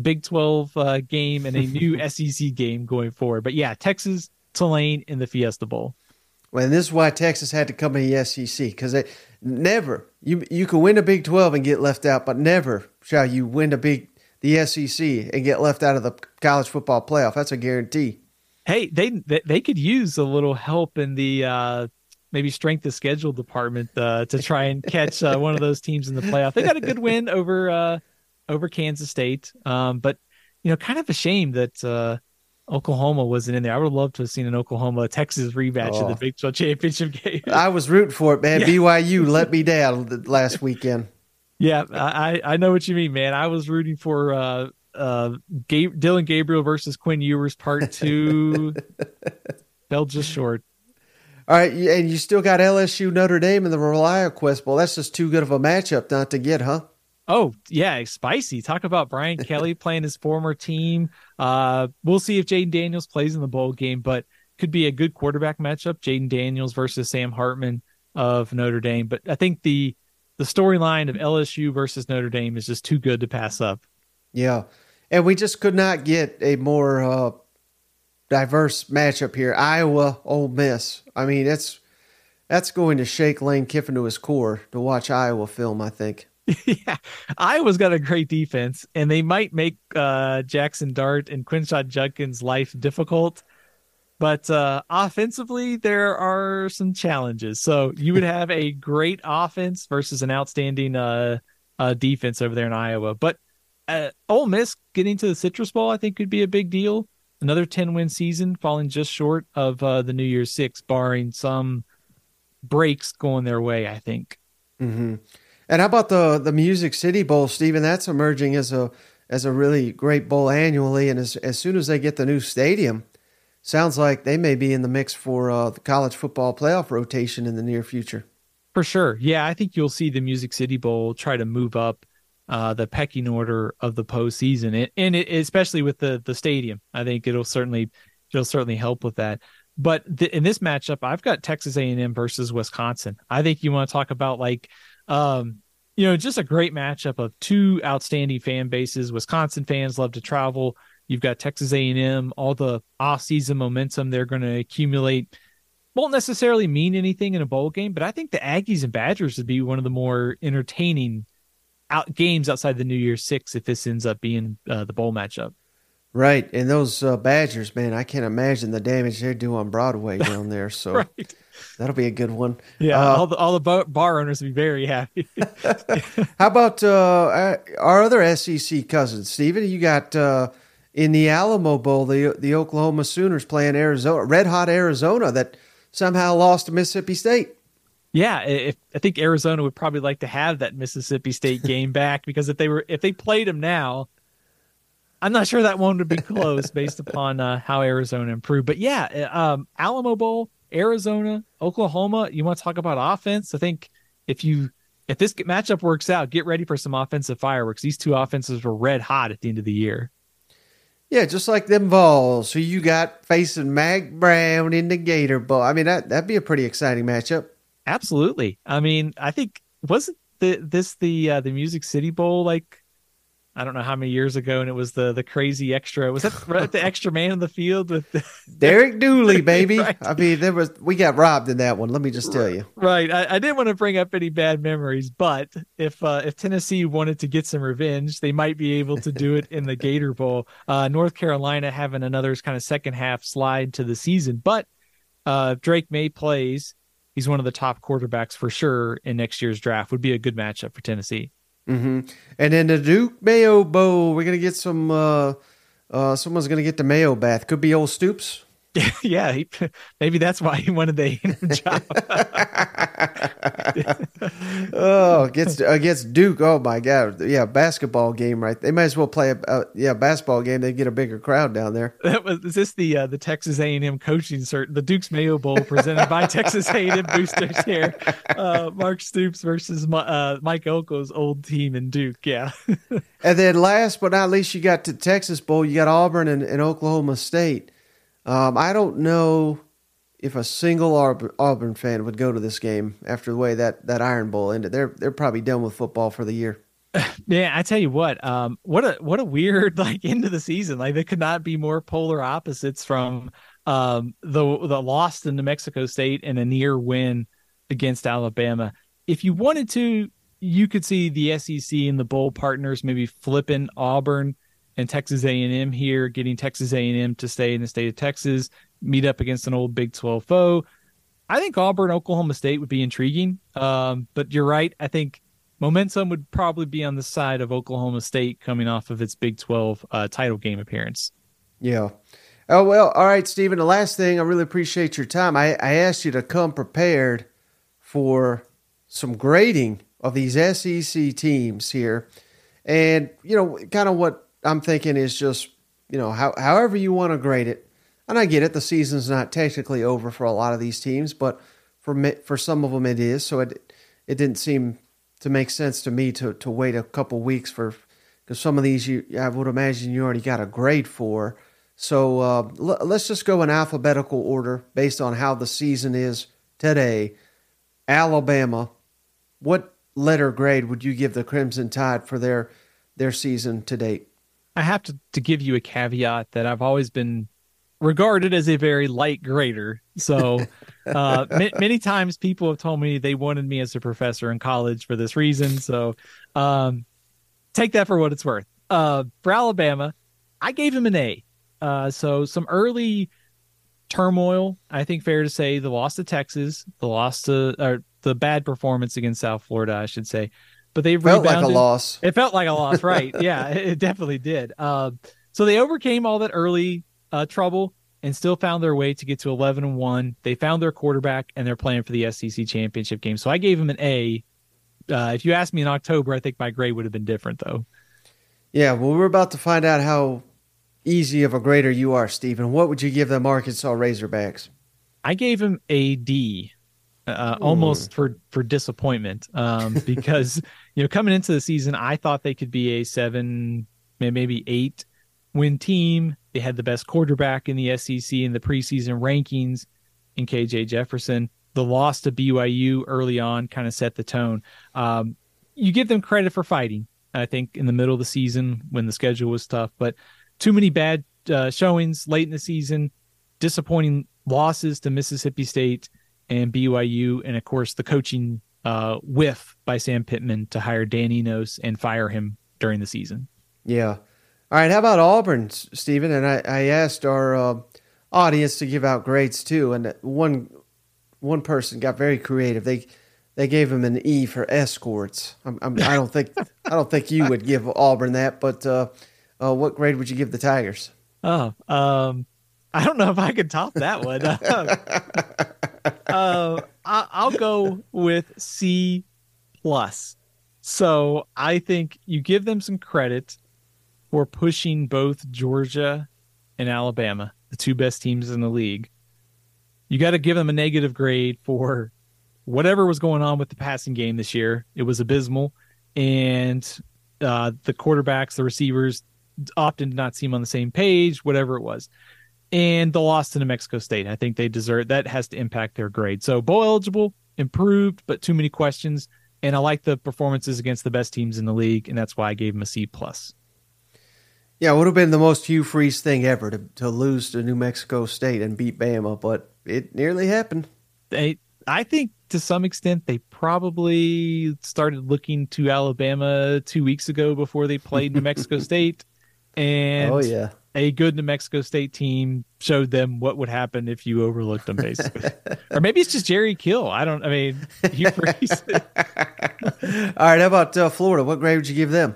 Big 12 uh, game and a new *laughs* SEC game going forward. But yeah, Texas, Tulane in the Fiesta Bowl. Well, and this is why Texas had to come in the SEC because they never you you can win a Big Twelve and get left out, but never shall you win a big the SEC and get left out of the college football playoff. That's a guarantee. Hey, they they could use a little help in the uh, maybe strength of schedule department uh, to try and catch uh, one of those teams in the playoff. They got a good win over uh, over Kansas State, um, but you know, kind of a shame that uh, Oklahoma wasn't in there. I would love to have seen an Oklahoma Texas rematch oh. in the oh. Big 12 championship *laughs* game. I was rooting for it, man. Yeah. BYU let me down last weekend. Yeah, I, I know what you mean, man. I was rooting for uh, uh, Dillon Gabriel versus Quinn Ewers part *laughs* two. Fell just short. All right, and you still got LSU Notre Dame in the ReliaQuest Bowl. That's just too good of a matchup not to get, huh? Oh yeah, spicy. Talk about Brian Kelly *laughs* playing his former team. Uh, we'll see if Jayden Daniels plays in the bowl game, but could be a good quarterback matchup. Jayden Daniels versus Sam Hartman of Notre Dame. But I think the the storyline of LSU versus Notre Dame is just too good to pass up. Yeah, and we just could not get a more uh, diverse matchup here. Iowa, Ole Miss. I mean, that's that's going to shake Lane Kiffin to his core to watch Iowa film. I think. *laughs* yeah, Iowa's got a great defense, and they might make uh, Jackson Dart and Quinshon Judkins' life difficult. But uh, offensively, there are some challenges. So you would have a great offense versus an outstanding uh, uh, defense over there in Iowa. But uh, Ole Miss getting to the Citrus Bowl, I think, could be a big deal. Another 10 win season, falling just short of uh, the New Year's Six, barring some breaks going their way, I think. Mm-hmm. And how about the the Music City Bowl, Steven? That's emerging as a as a really great bowl annually, and as as soon as they get the new stadium, sounds like they may be in the mix for uh, the college football playoff rotation in the near future. For sure, yeah, I think you'll see the Music City Bowl try to move up uh, the pecking order of the postseason, and, and it, especially with the the stadium, I think it'll certainly it'll certainly help with that. But in this matchup, I've got Texas A&M versus Wisconsin. I think you want to talk about like um, you know, just a great matchup of two outstanding fan bases. Wisconsin fans love to travel. You've got Texas A&M, all the off-season momentum they're going to accumulate won't necessarily mean anything in a bowl game, but I think the Aggies and Badgers would be one of the more entertaining out games outside the New Year's Six if this ends up being uh, the bowl matchup. Right, and those uh, Badgers, man, I can't imagine the damage they do on Broadway down *laughs* there. So right. That'll be a good one. Yeah, uh, all the all the bar owners will be very happy. *laughs* how about uh, our other SEC cousins, Steven? You got uh, in the Alamo Bowl the the Oklahoma Sooners playing Arizona, red hot Arizona that somehow lost to Mississippi State. Yeah, if, I think Arizona would probably like to have that Mississippi State *laughs* game back because if they were if they played them now, I'm not sure that one would be close based upon uh, how Arizona improved. But yeah, um, Alamo Bowl Arizona, Oklahoma, you want to talk about offense? I think if you if this matchup works out, get ready for some offensive fireworks. These two offenses were red hot at the end of the year. Yeah, just like them Vols, who you got facing Mack Brown in the Gator Bowl. I mean, that that'd be a pretty exciting matchup. Absolutely. I mean, I think wasn't the this the uh, the Music City Bowl like I don't know how many years ago, and it was the the crazy extra. Was that the *laughs* extra man in the field with the, *laughs* Derek Dooley, *laughs* baby? right. I mean, there was we got robbed in that one. Let me just tell you. Right. I, I didn't want to bring up any bad memories, but if uh, if Tennessee wanted to get some revenge, they might be able to do it in the Gator Bowl. Uh, North Carolina having another kind of second half slide to the season, but uh, Drake Maye plays. He's one of the top quarterbacks for sure in next year's draft. Would be a good matchup for Tennessee. Mm-hmm. And then the Duke Mayo Bowl, we're gonna get some. Uh, uh, someone's gonna get the Mayo bath. Could be old Stoops. *laughs* yeah, he, *laughs* maybe that's why he wanted the *laughs* job. oh, against against Duke. Oh my God, yeah, basketball game, right? They might as well play a, a yeah basketball game. They get a bigger crowd down there. That was is this the uh, the Texas A and M coaching cert, the Duke's Mayo Bowl presented by Texas A and M boosters here. Uh, Mark Stoops versus uh, Mike Elko's old team in Duke. Yeah. and then last but not least, you got the Texas Bowl. You got Auburn and, and Oklahoma State. Um, I don't know if a single Auburn fan would go to this game after the way that, that Iron Bowl ended. They're they're probably done with football for the year. *sighs* Yeah, I tell you what, um, what a what a weird *laughs* like end of the season. Like they could not be more polar opposites from um, the the loss to New Mexico State and a near win against Alabama. If you wanted to, you could see the SEC and the bowl partners maybe flipping Auburn and Texas A&M here, getting Texas A&M to stay in the state of Texas, meet up against an old Big 12 foe. I think Auburn, Oklahoma State would be intriguing. Um, but you're right. I think momentum would probably be on the side of Oklahoma State coming off of its Big 12 uh, title game appearance. Yeah. Oh, well, all right, Steven. The last thing, I really appreciate your time. I, I asked you to come prepared for some grading of these SEC teams here. And, you know, kind of what I'm thinking is just you know how, however you want to grade it. And I get it, the season's not technically over for a lot of these teams, but for for some of them it is. So it it didn't seem to make sense to me to to wait a couple weeks for because some of these you I would imagine you already got a grade for. So uh, l- let's just go in alphabetical order based on how the season is today. Alabama, what letter grade would you give the Crimson Tide for their their season to date? I have to, to give you a caveat that I've always been regarded as a very light grader. So *laughs* uh, m- many times people have told me they wanted me as a professor in college for this reason. So um, take that for what it's worth. Uh, for Alabama, I gave him an A. Uh, so some early turmoil. I think fair to say the loss to Texas, the loss to or the bad performance against South Florida, I should say but they felt rebounded. like a loss. It felt like a loss, right? *laughs* yeah, it definitely did. Uh, so they overcame all that early uh, trouble and still found their way to get to 11 and 1. They found their quarterback and they're playing for the SEC championship game. So I gave them an A. Uh, if you asked me in October, I think my grade would have been different though. Yeah, well, we're about to find out how easy of a grader you are, Steven. What would you give the Arkansas Razorbacks? I gave him a D uh, almost for for disappointment um, *laughs* because you know coming into the season I thought they could be a seven maybe eight win team. They had the best quarterback in the SEC in the preseason rankings in KJ Jefferson. The loss to BYU early on kind of set the tone. Um, you give them credit for fighting. I think in the middle of the season when the schedule was tough, but too many bad uh, showings late in the season, disappointing losses to Mississippi State and BYU, and of course the coaching uh, whiff by Sam Pittman to hire Dan Enos and fire him during the season. Yeah. All right. How about Auburn, Steven? And I, I asked our uh, audience to give out grades too, and one one person got very creative. They they gave him an E for escorts. I'm, I'm, I do not think I don't think you would give Auburn that, but uh, uh, what grade would you give the Tigers? Oh, um, I don't know if I could top that one. *laughs* uh, I, will go with C plus. So I think you give them some credit for pushing both Georgia and Alabama, the two best teams in the league. You got to give them a negative grade for whatever was going on with the passing game this year. It was abysmal, and uh, the quarterbacks, the receivers, often did not seem on the same page. Whatever it was and the loss to New Mexico State. I think they deserve that has to impact their grade. So bowl eligible, improved, but too many questions. And I like the performances against the best teams in the league, and that's why I gave them a C plus. Yeah, it would have been the most Hugh Freeze thing ever to, to lose to New Mexico State and beat Bama, but it nearly happened. They, I think to some extent they probably started looking to Alabama two weeks ago before they played New Mexico *laughs* State, and oh yeah, a good New Mexico State team showed them what would happen if you overlooked them, basically. *laughs* or maybe it's just Jerry Kill. I don't. I mean, you *laughs* freeze. All right. How about uh, Florida? What grade would you give them?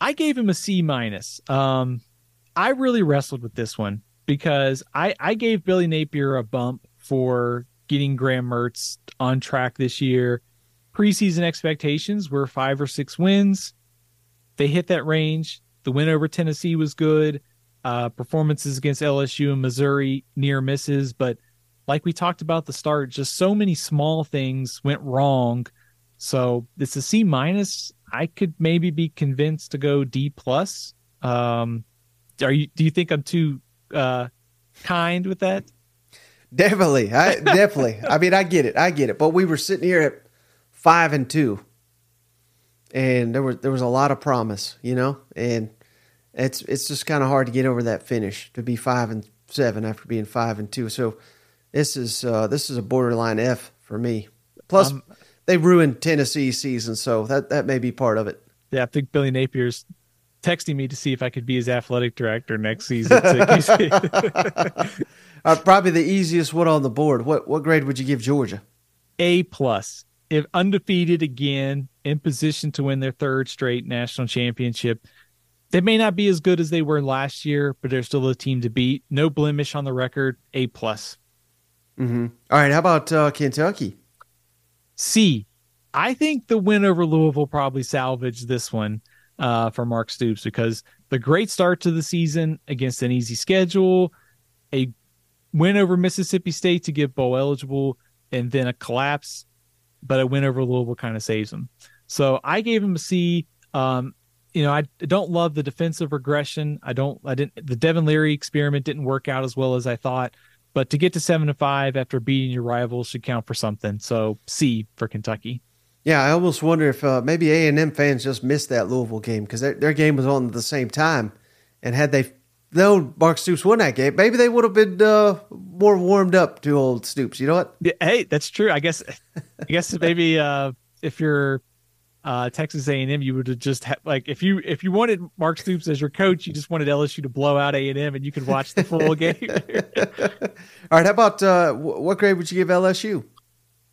I gave him a C minus. Um, I really wrestled with this one because I I gave Billy Napier a bump for getting Graham Mertz on track this year. Preseason expectations were five or six wins. They hit that range. The win over Tennessee was good. Uh, performances against LSU and Missouri near misses, but like we talked about the start, just so many small things went wrong. So it's a C minus. I could maybe be convinced to go D plus. Um, are you? Do you think I'm too uh, kind with that? Definitely, I *laughs* definitely. I mean, I get it, I get it. But we were sitting here at five and two, and there was there was a lot of promise, you know, and it's it's just kind of hard to get over that finish to be five and seven after being five and two. So this is uh, this is a borderline F for me. Plus, um, they ruined Tennessee's season, so that that may be part of it. Yeah, I think Billy Napier's texting me to see if I could be his athletic director next season. *laughs* uh, probably the easiest one on the board. What what grade would you give Georgia? A plus. If undefeated again, in position to win their third straight national championship. They may not be as good as they were last year, but they're still a team to beat. No blemish on the record. A plus. Mm-hmm. All right. How about uh, Kentucky? C. I think the win over Louisville probably salvaged this one uh, for Mark Stoops because the great start to the season against an easy schedule, a win over Mississippi State to get bowl eligible, and then a collapse, but a win over Louisville kind of saves them. So I gave him a C. Um, you know, I don't love the defensive regression. I don't, I didn't, the Devin Leary experiment didn't work out as well as I thought. But to get to seven to five after beating your rivals should count for something. So C for Kentucky. Yeah, I almost wonder if uh, maybe A and M fans just missed that Louisville game because their, their game was on at the same time, and had they known Mark Stoops won that game, maybe they would have been uh, more warmed up to old Stoops. You know what? Yeah, hey, that's true. I guess. I guess maybe uh, if you're uh, Texas A&M, you would have just ha- like if you if you wanted Mark Stoops as your coach, you just wanted LSU to blow out A&M, and you could watch the full *laughs* game. All right, how about uh, what grade would you give LSU?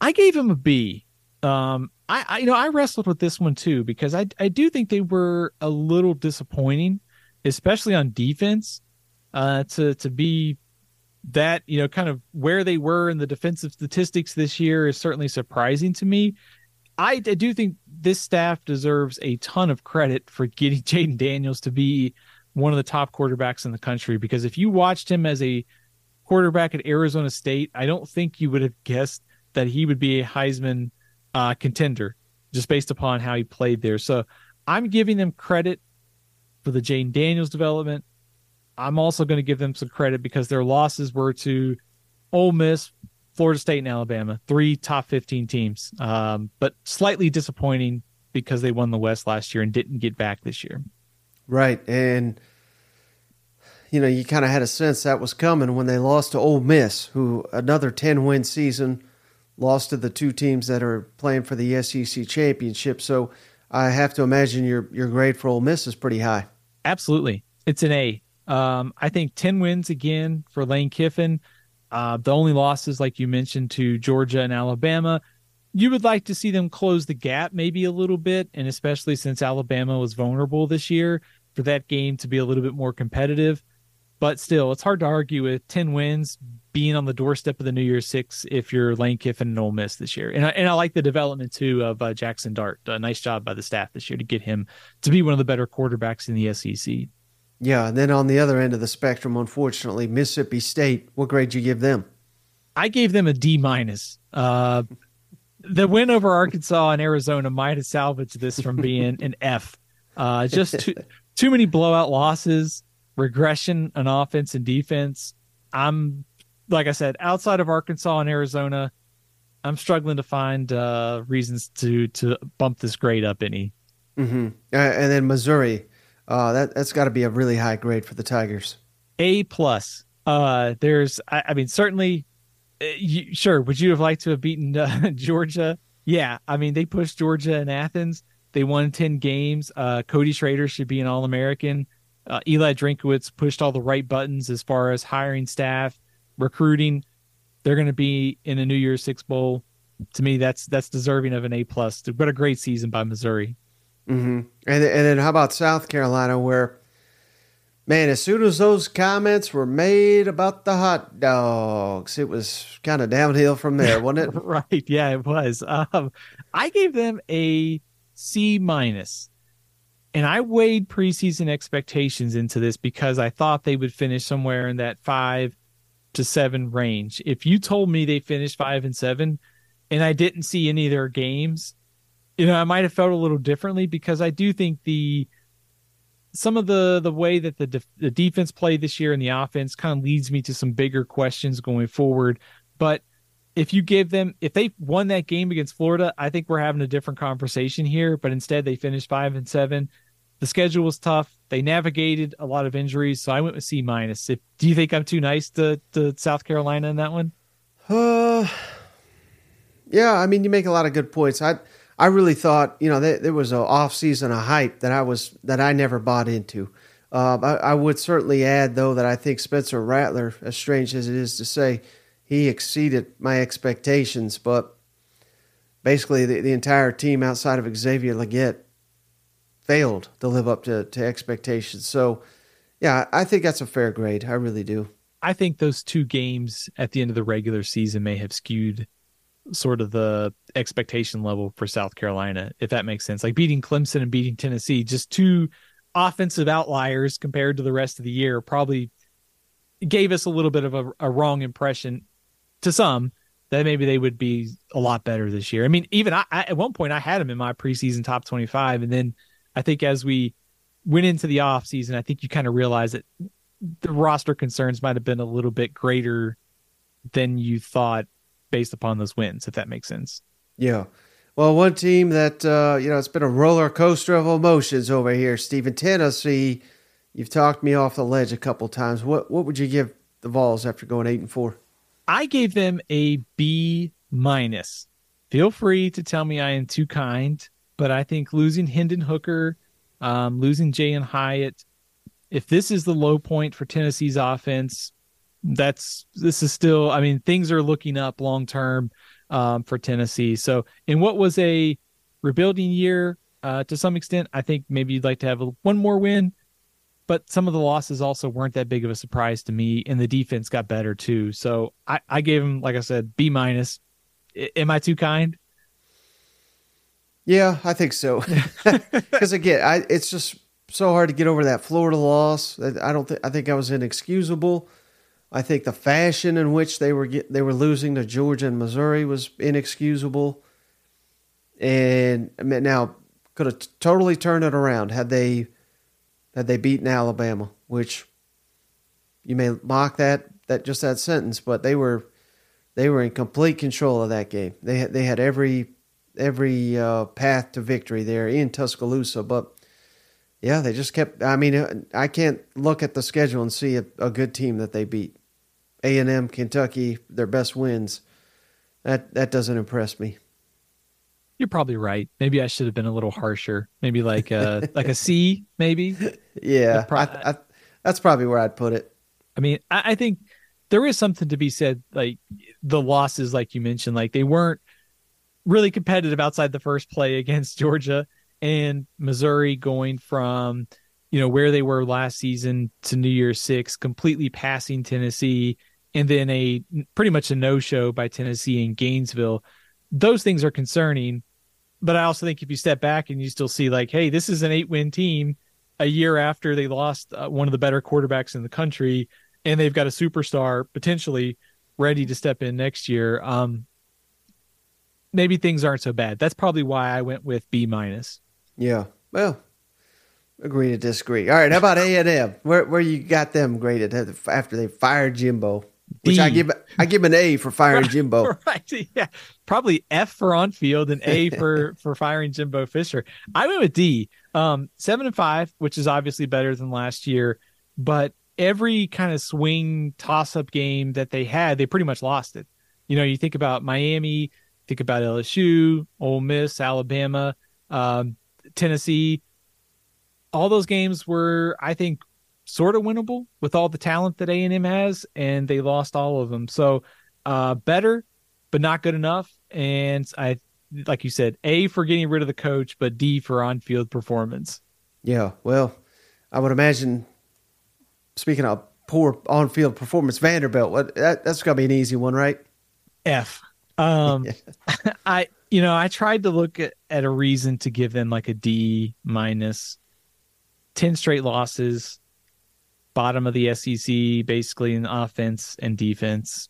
I gave him a B. Um, I, I you know I wrestled with this one too because I I do think they were a little disappointing, especially on defense. Uh, to to be that you know kind of where they were in the defensive statistics this year is certainly surprising to me. I, I do think this staff deserves a ton of credit for getting *laughs* Jayden Daniels to be one of the top quarterbacks in the country because if you watched him as a quarterback at Arizona State, I don't think you would have guessed that he would be a Heisman uh, contender just based upon how he played there. So I'm giving them credit for the Jayden Daniels development. I'm also going to give them some credit because their losses were to Ole Miss, Florida State and Alabama, three top 15 teams, um, but slightly disappointing because they won the West last year and didn't get back this year. Right. And, you know, you kind of had a sense that was coming when they lost to Ole Miss, who another 10 win season lost to the two teams that are playing for the SEC championship. So I have to imagine your, your grade for Ole Miss is pretty high. Absolutely. It's an A. Um, I think 10 wins again for Lane Kiffin. Uh, the only losses, like you mentioned, to Georgia and Alabama. You would like to see them close the gap maybe a little bit, and especially since Alabama was vulnerable this year, for that game to be a little bit more competitive. But still, it's hard to argue with 10 wins being on the doorstep of the New Year's Six if you're Lane Kiffin and Ole Miss this year. And I, and I like the development too of uh, Jackson Dart. A nice job by the staff this year to get him to be one of the better quarterbacks in the SEC. Yeah, and then on the other end of the spectrum, unfortunately, Mississippi State. What grade you give them? I gave them a D minus. Uh, the win over Arkansas and Arizona might have salvaged this from being an *laughs* F. Uh, just too, too many blowout losses, regression on offense and defense. I'm like I said, outside of Arkansas and Arizona, I'm struggling to find uh, reasons to to bump this grade up any. Mm-hmm. Uh, and then Missouri. Uh, that that's got to be a really high grade for the Tigers. A plus. Uh, there's, I, I mean, certainly, uh, you, sure. Would you have liked to have beaten uh, *laughs* Georgia? Yeah, I mean, they pushed Georgia in Athens. They won ten games. Uh, Cody Schrader should be an All American. Uh, Eli Drinkwitz pushed all the right buttons as far as hiring staff, recruiting. They're going to be in a New Year's Six bowl. To me, that's that's deserving of an A plus. What a great season by Missouri. Mm-hmm. And and then how about South Carolina, where Man, as soon as those comments were made about the hot dogs, it was kind of downhill from there, *laughs* wasn't it? right. Yeah, it was. Um, I gave them a C minus. And I weighed preseason expectations into this because I thought they would finish somewhere in that five to seven range. If you told me they finished five and seven and I didn't see any of their games, you know, I might have felt a little differently because I do think the some of the the way that the def- the defense played this year and the offense kind of leads me to some bigger questions going forward. But if you give them if they won that game against Florida, I think we're having a different conversation here. But instead, they finished five and seven. The schedule was tough. They navigated a lot of injuries, so I went with C minus. If do you think I'm too nice to, to South Carolina in that one? Uh, yeah. I mean, you make a lot of good points. I I really thought you know there, there was an off season of hype that I was that I never bought into. Uh, I, I would certainly add though that I think Spencer Rattler, as strange as it is to say, he exceeded my expectations. But basically, the, the entire team outside of Xavier Legette failed to live up to, to expectations. So, yeah, I think that's a fair grade. I really do. I think those two games at the end of the regular season may have skewed sort of the expectation level for South Carolina, if that makes sense. Like beating Clemson and beating Tennessee, just two offensive outliers compared to the rest of the year, probably gave us a little bit of a, a wrong impression to some that maybe they would be a lot better this year. I mean, even I, I, at one point I had them in my preseason top 25 and then I think as we went into the off season, I think you kind of realized that the roster concerns might have been a little bit greater than you thought based upon those wins, if that makes sense. Yeah. Well, one team that uh, you know it's been a roller coaster of emotions over here, Steven Tennessee. You've talked me off the ledge a couple times. What what would you give the Vols after going eight and four? I gave them a B minus. Feel free to tell me I am too kind but I think losing Hendon Hooker, um, losing Jalin Hyatt, if this is the low point for Tennessee's offense, that's this is still. I mean, things are looking up long term um, for Tennessee. So, in what was a rebuilding year uh, to some extent, I think maybe you'd like to have a, one more win. But some of the losses also weren't that big of a surprise to me, and the defense got better too. So I, I gave him, like I said, B minus. Am I too kind? Yeah, I think so. *laughs* *laughs* Because again, I, it's just so hard to get over that Florida loss. I don't think I think I was inexcusable. I think the fashion in which they were get, they were losing to Georgia and Missouri was inexcusable. And now could have totally turned it around had they had they beaten Alabama, which you may mock that that just that sentence, but they were they were in complete control of that game. They had, they had every every uh, path to victory there in Tuscaloosa. But yeah, they just kept. I mean, uh, I can't look at the schedule and see a, a good team that they beat. A and M, Kentucky, their best wins. That that doesn't impress me. You're probably right. Maybe I should have been a little harsher. Maybe like uh, a *laughs* like a C, maybe. Yeah, pro- I, I, that's probably where I'd put it. I mean, I, I think there is something to be said. Like the losses, like you mentioned, like they weren't really competitive outside the first play *laughs* against Georgia and Missouri going from you know where they were last season to New Year's Six, completely passing Tennessee, and then a pretty much a no show by Tennessee in Gainesville. Those things are concerning, but I also think if you step back and you still see like, hey, this is an eight win team a year after they lost uh, one of the better quarterbacks in the country, and they've got a superstar potentially ready to step in next year. Um, maybe things aren't so bad. That's probably why I went with B minus. Yeah. Well, agree to disagree. All right. How about A and M? Where where you got them graded after they fired Jimbo? Which D. I give I give an A for firing Jimbo. *laughs* Right. Yeah. Probably F for on field and A *laughs* for for firing Jimbo Fisher. I went with D. Um, seven and five, which is obviously better than last year, but every kind of swing toss up game that they had, they pretty much lost it. You know, you think about Miami, Think about LSU, Ole Miss, Alabama, um, Tennessee. All those games were, I think, sort of winnable with all the talent that A and M has, and they lost all of them. So, uh, better, but not good enough. And I, like you said, A for getting rid of the coach, but D for on-field performance. Yeah, well, I would imagine speaking of poor on field performance, Vanderbilt. What that, that's to be an easy one, right? F. Um, *laughs* *laughs* I you know I tried to look at, at a reason to give them like a D. Ten straight losses, bottom of the SEC, basically in offense and defense.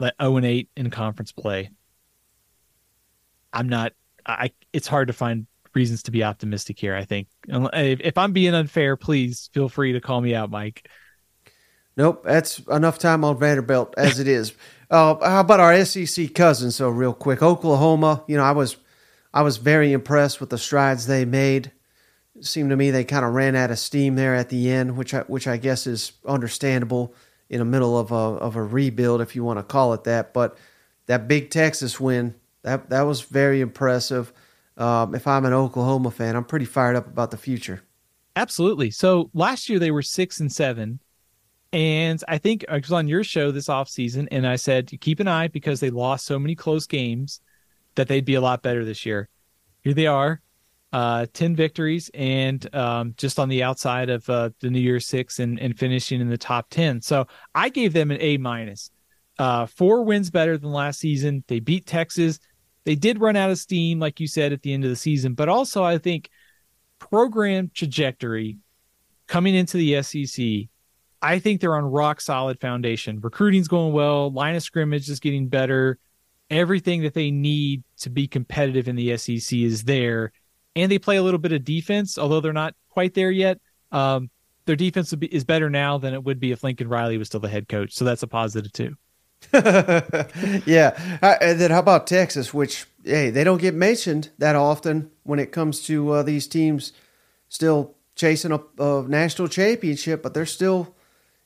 Let zero and eight in conference play. I'm not. I. It's hard to find reasons to be optimistic here. I think if, if I'm being unfair, please feel free to call me out, Mike. Nope, that's enough time on Vanderbilt as it is. *laughs* Uh, how about our SEC cousins? So real quick, Oklahoma. You know, I was I was very impressed with the strides they made. Seemed to me they kind of ran out of steam there at the end, which I, which I guess is understandable in the middle of a of a rebuild, if you want to call it that. But that big Texas win that that was very impressive. Um, if I'm an Oklahoma fan, I'm pretty fired up about the future. Absolutely. So last year they were six and seven. And I think I was on your show this offseason, and I said, keep an eye because they lost so many close games that they'd be a lot better this year. Here they are, uh, 10 victories, and um, just on the outside of uh, the New Year's Six and, and finishing in the top 10. So I gave them an A minus. Uh, four wins better than last season. They beat Texas. They did run out of steam, like you said, at the end of the season, but also I think program trajectory coming into the SEC I think they're on rock solid foundation. Recruiting's going well. Line of scrimmage is getting better. Everything that they need to be competitive in the SEC is there, and they play a little bit of defense, although they're not quite there yet. Um, their defense be, is better now than it would be if Lincoln Riley was still the head coach, so that's a positive too. *laughs* yeah, uh, and then how about Texas? Which hey, they don't get mentioned that often when it comes to uh, these teams still chasing a, a national championship, but they're still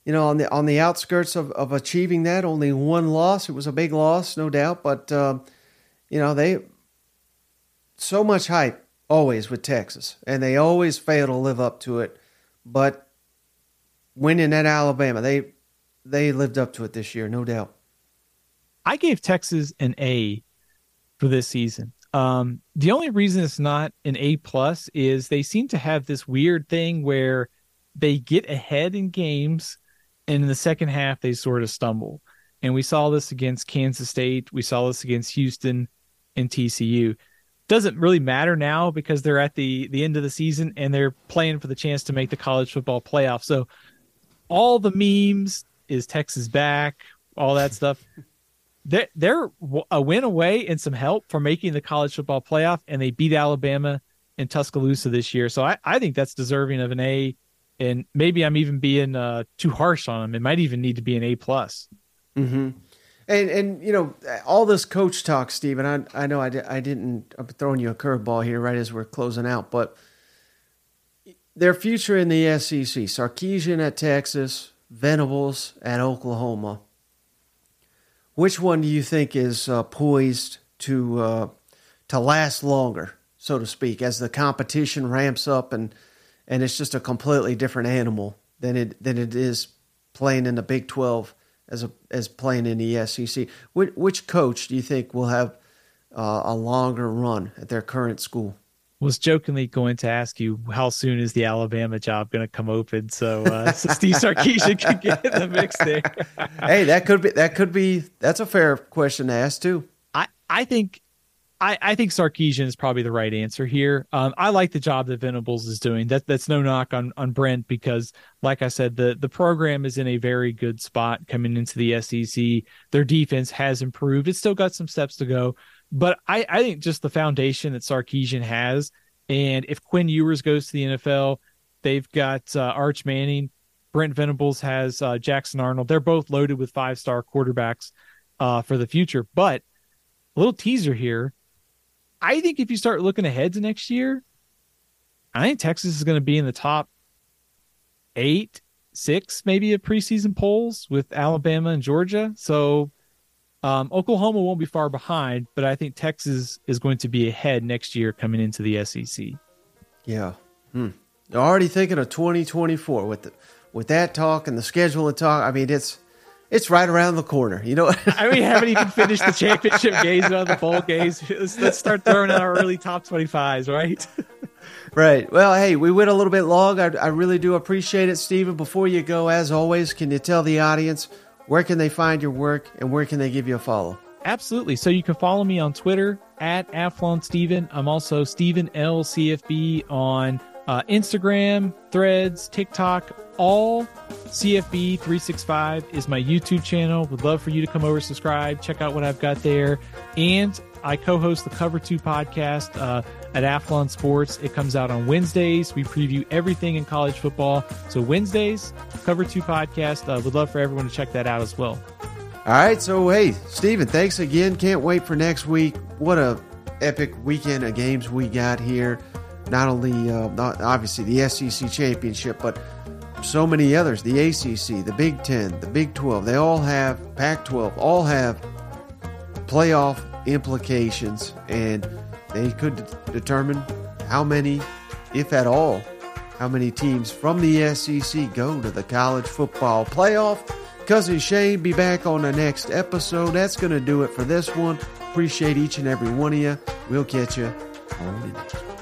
you know, on the on the outskirts of, of achieving that. Only one loss. It was a big loss, no doubt, but uh, you know they so much hype always with Texas, and they always fail to live up to it. But winning at Alabama, they they lived up to it this year, no doubt. I gave Texas an A for this season. Um, the only reason it's not an A plus is they seem to have this weird thing where they get ahead in games and in the second half they sort of stumble. And we saw this against Kansas State. We saw this against Houston and TCU. Doesn't really matter now because they're at the the end of the season and they're playing for the chance to make the college football playoff. So all the memes is Texas back, all that stuff. *laughs* They're, they're a win away and some help for making the college football playoff, and they beat Alabama in Tuscaloosa this year. So I, I think that's deserving of an A and maybe I'm even being uh, too harsh on them. It might even need to be an A plus. Mm-hmm. And and you know all this coach talk, Steven. I I know I, di- I didn't. I'm throwing you a curveball here right as we're closing out, but their future in the SEC: Sarkisian at Texas, Venables at Oklahoma. Which one do you think is uh, poised to uh, to last longer, so to speak, as the competition ramps up and and it's just a completely different animal than it than it is playing in the Big Twelve as a as playing in the SEC. Which, which coach do you think will have uh, a longer run at their current school? Was jokingly going to ask you how soon is the Alabama job going to come open, so, uh, *laughs* so Steve Sarkisian can get in the mix there. hey, that could be that could be that's a fair question to ask too. I I think I, I think Sarkisian is probably the right answer here. Um, I like the job that Venables is doing. That that's no knock on on Brent because, like I said, the the program is in a very good spot coming into the SEC. Their defense has improved. It's still got some steps to go, but I I think just the foundation that Sarkisian has, and if Quinn Ewers goes to the NFL, they've got uh, Arch Manning. Brent Venables has uh, Jackson Arnold. They're both loaded with five star quarterbacks uh, for the future. But a little teaser here I think if you start looking ahead to next year, I think Texas is going to be in the top eight, six, maybe of preseason polls with Alabama and Georgia. So um, Oklahoma won't be far behind, but I think Texas is going to be ahead next year coming into the SEC. Yeah. Hmm. Already thinking of 2024 with the, with that talk and the schedule and talk. I mean, it's it's right around the corner. You know, *laughs* I mean, we haven't even finished the championship *laughs* games or the bowl games. Let's, let's start throwing out our early top 25s, right? *laughs* right. Well, hey, we went a little bit long. I, I really do appreciate it, Steven. Before you go, as always, can you tell the audience where can they find your work and where can they give you a follow? Absolutely. So you can follow me on Twitter at Athlon Steven. I'm also Steven L CFB on uh, Instagram, Threads, TikTok, all CFB 365 is my YouTube channel. Would love for you to come over, subscribe, check out what I've got there. And I co host the Cover 2 podcast uh, at Athlon Sports. It comes out on Wednesdays. We preview everything in college football. So, Wednesdays, Cover 2 podcast. Uh, would love for everyone to check that out as well. All right. So, hey, Steven, thanks again. Can't wait for next week. What a epic weekend of games we got here. Not only, uh, not obviously, the SEC championship, but so many others the ACC, the Big Ten, the Big 12. They all have, Pac 12, all have playoff implications, and they could determine how many, if at all, how many teams from the SEC go to the college football playoff. Cousin Shane be back on the next episode. That's going to do it for this one. Appreciate each and every one of you. We'll catch you on the next one.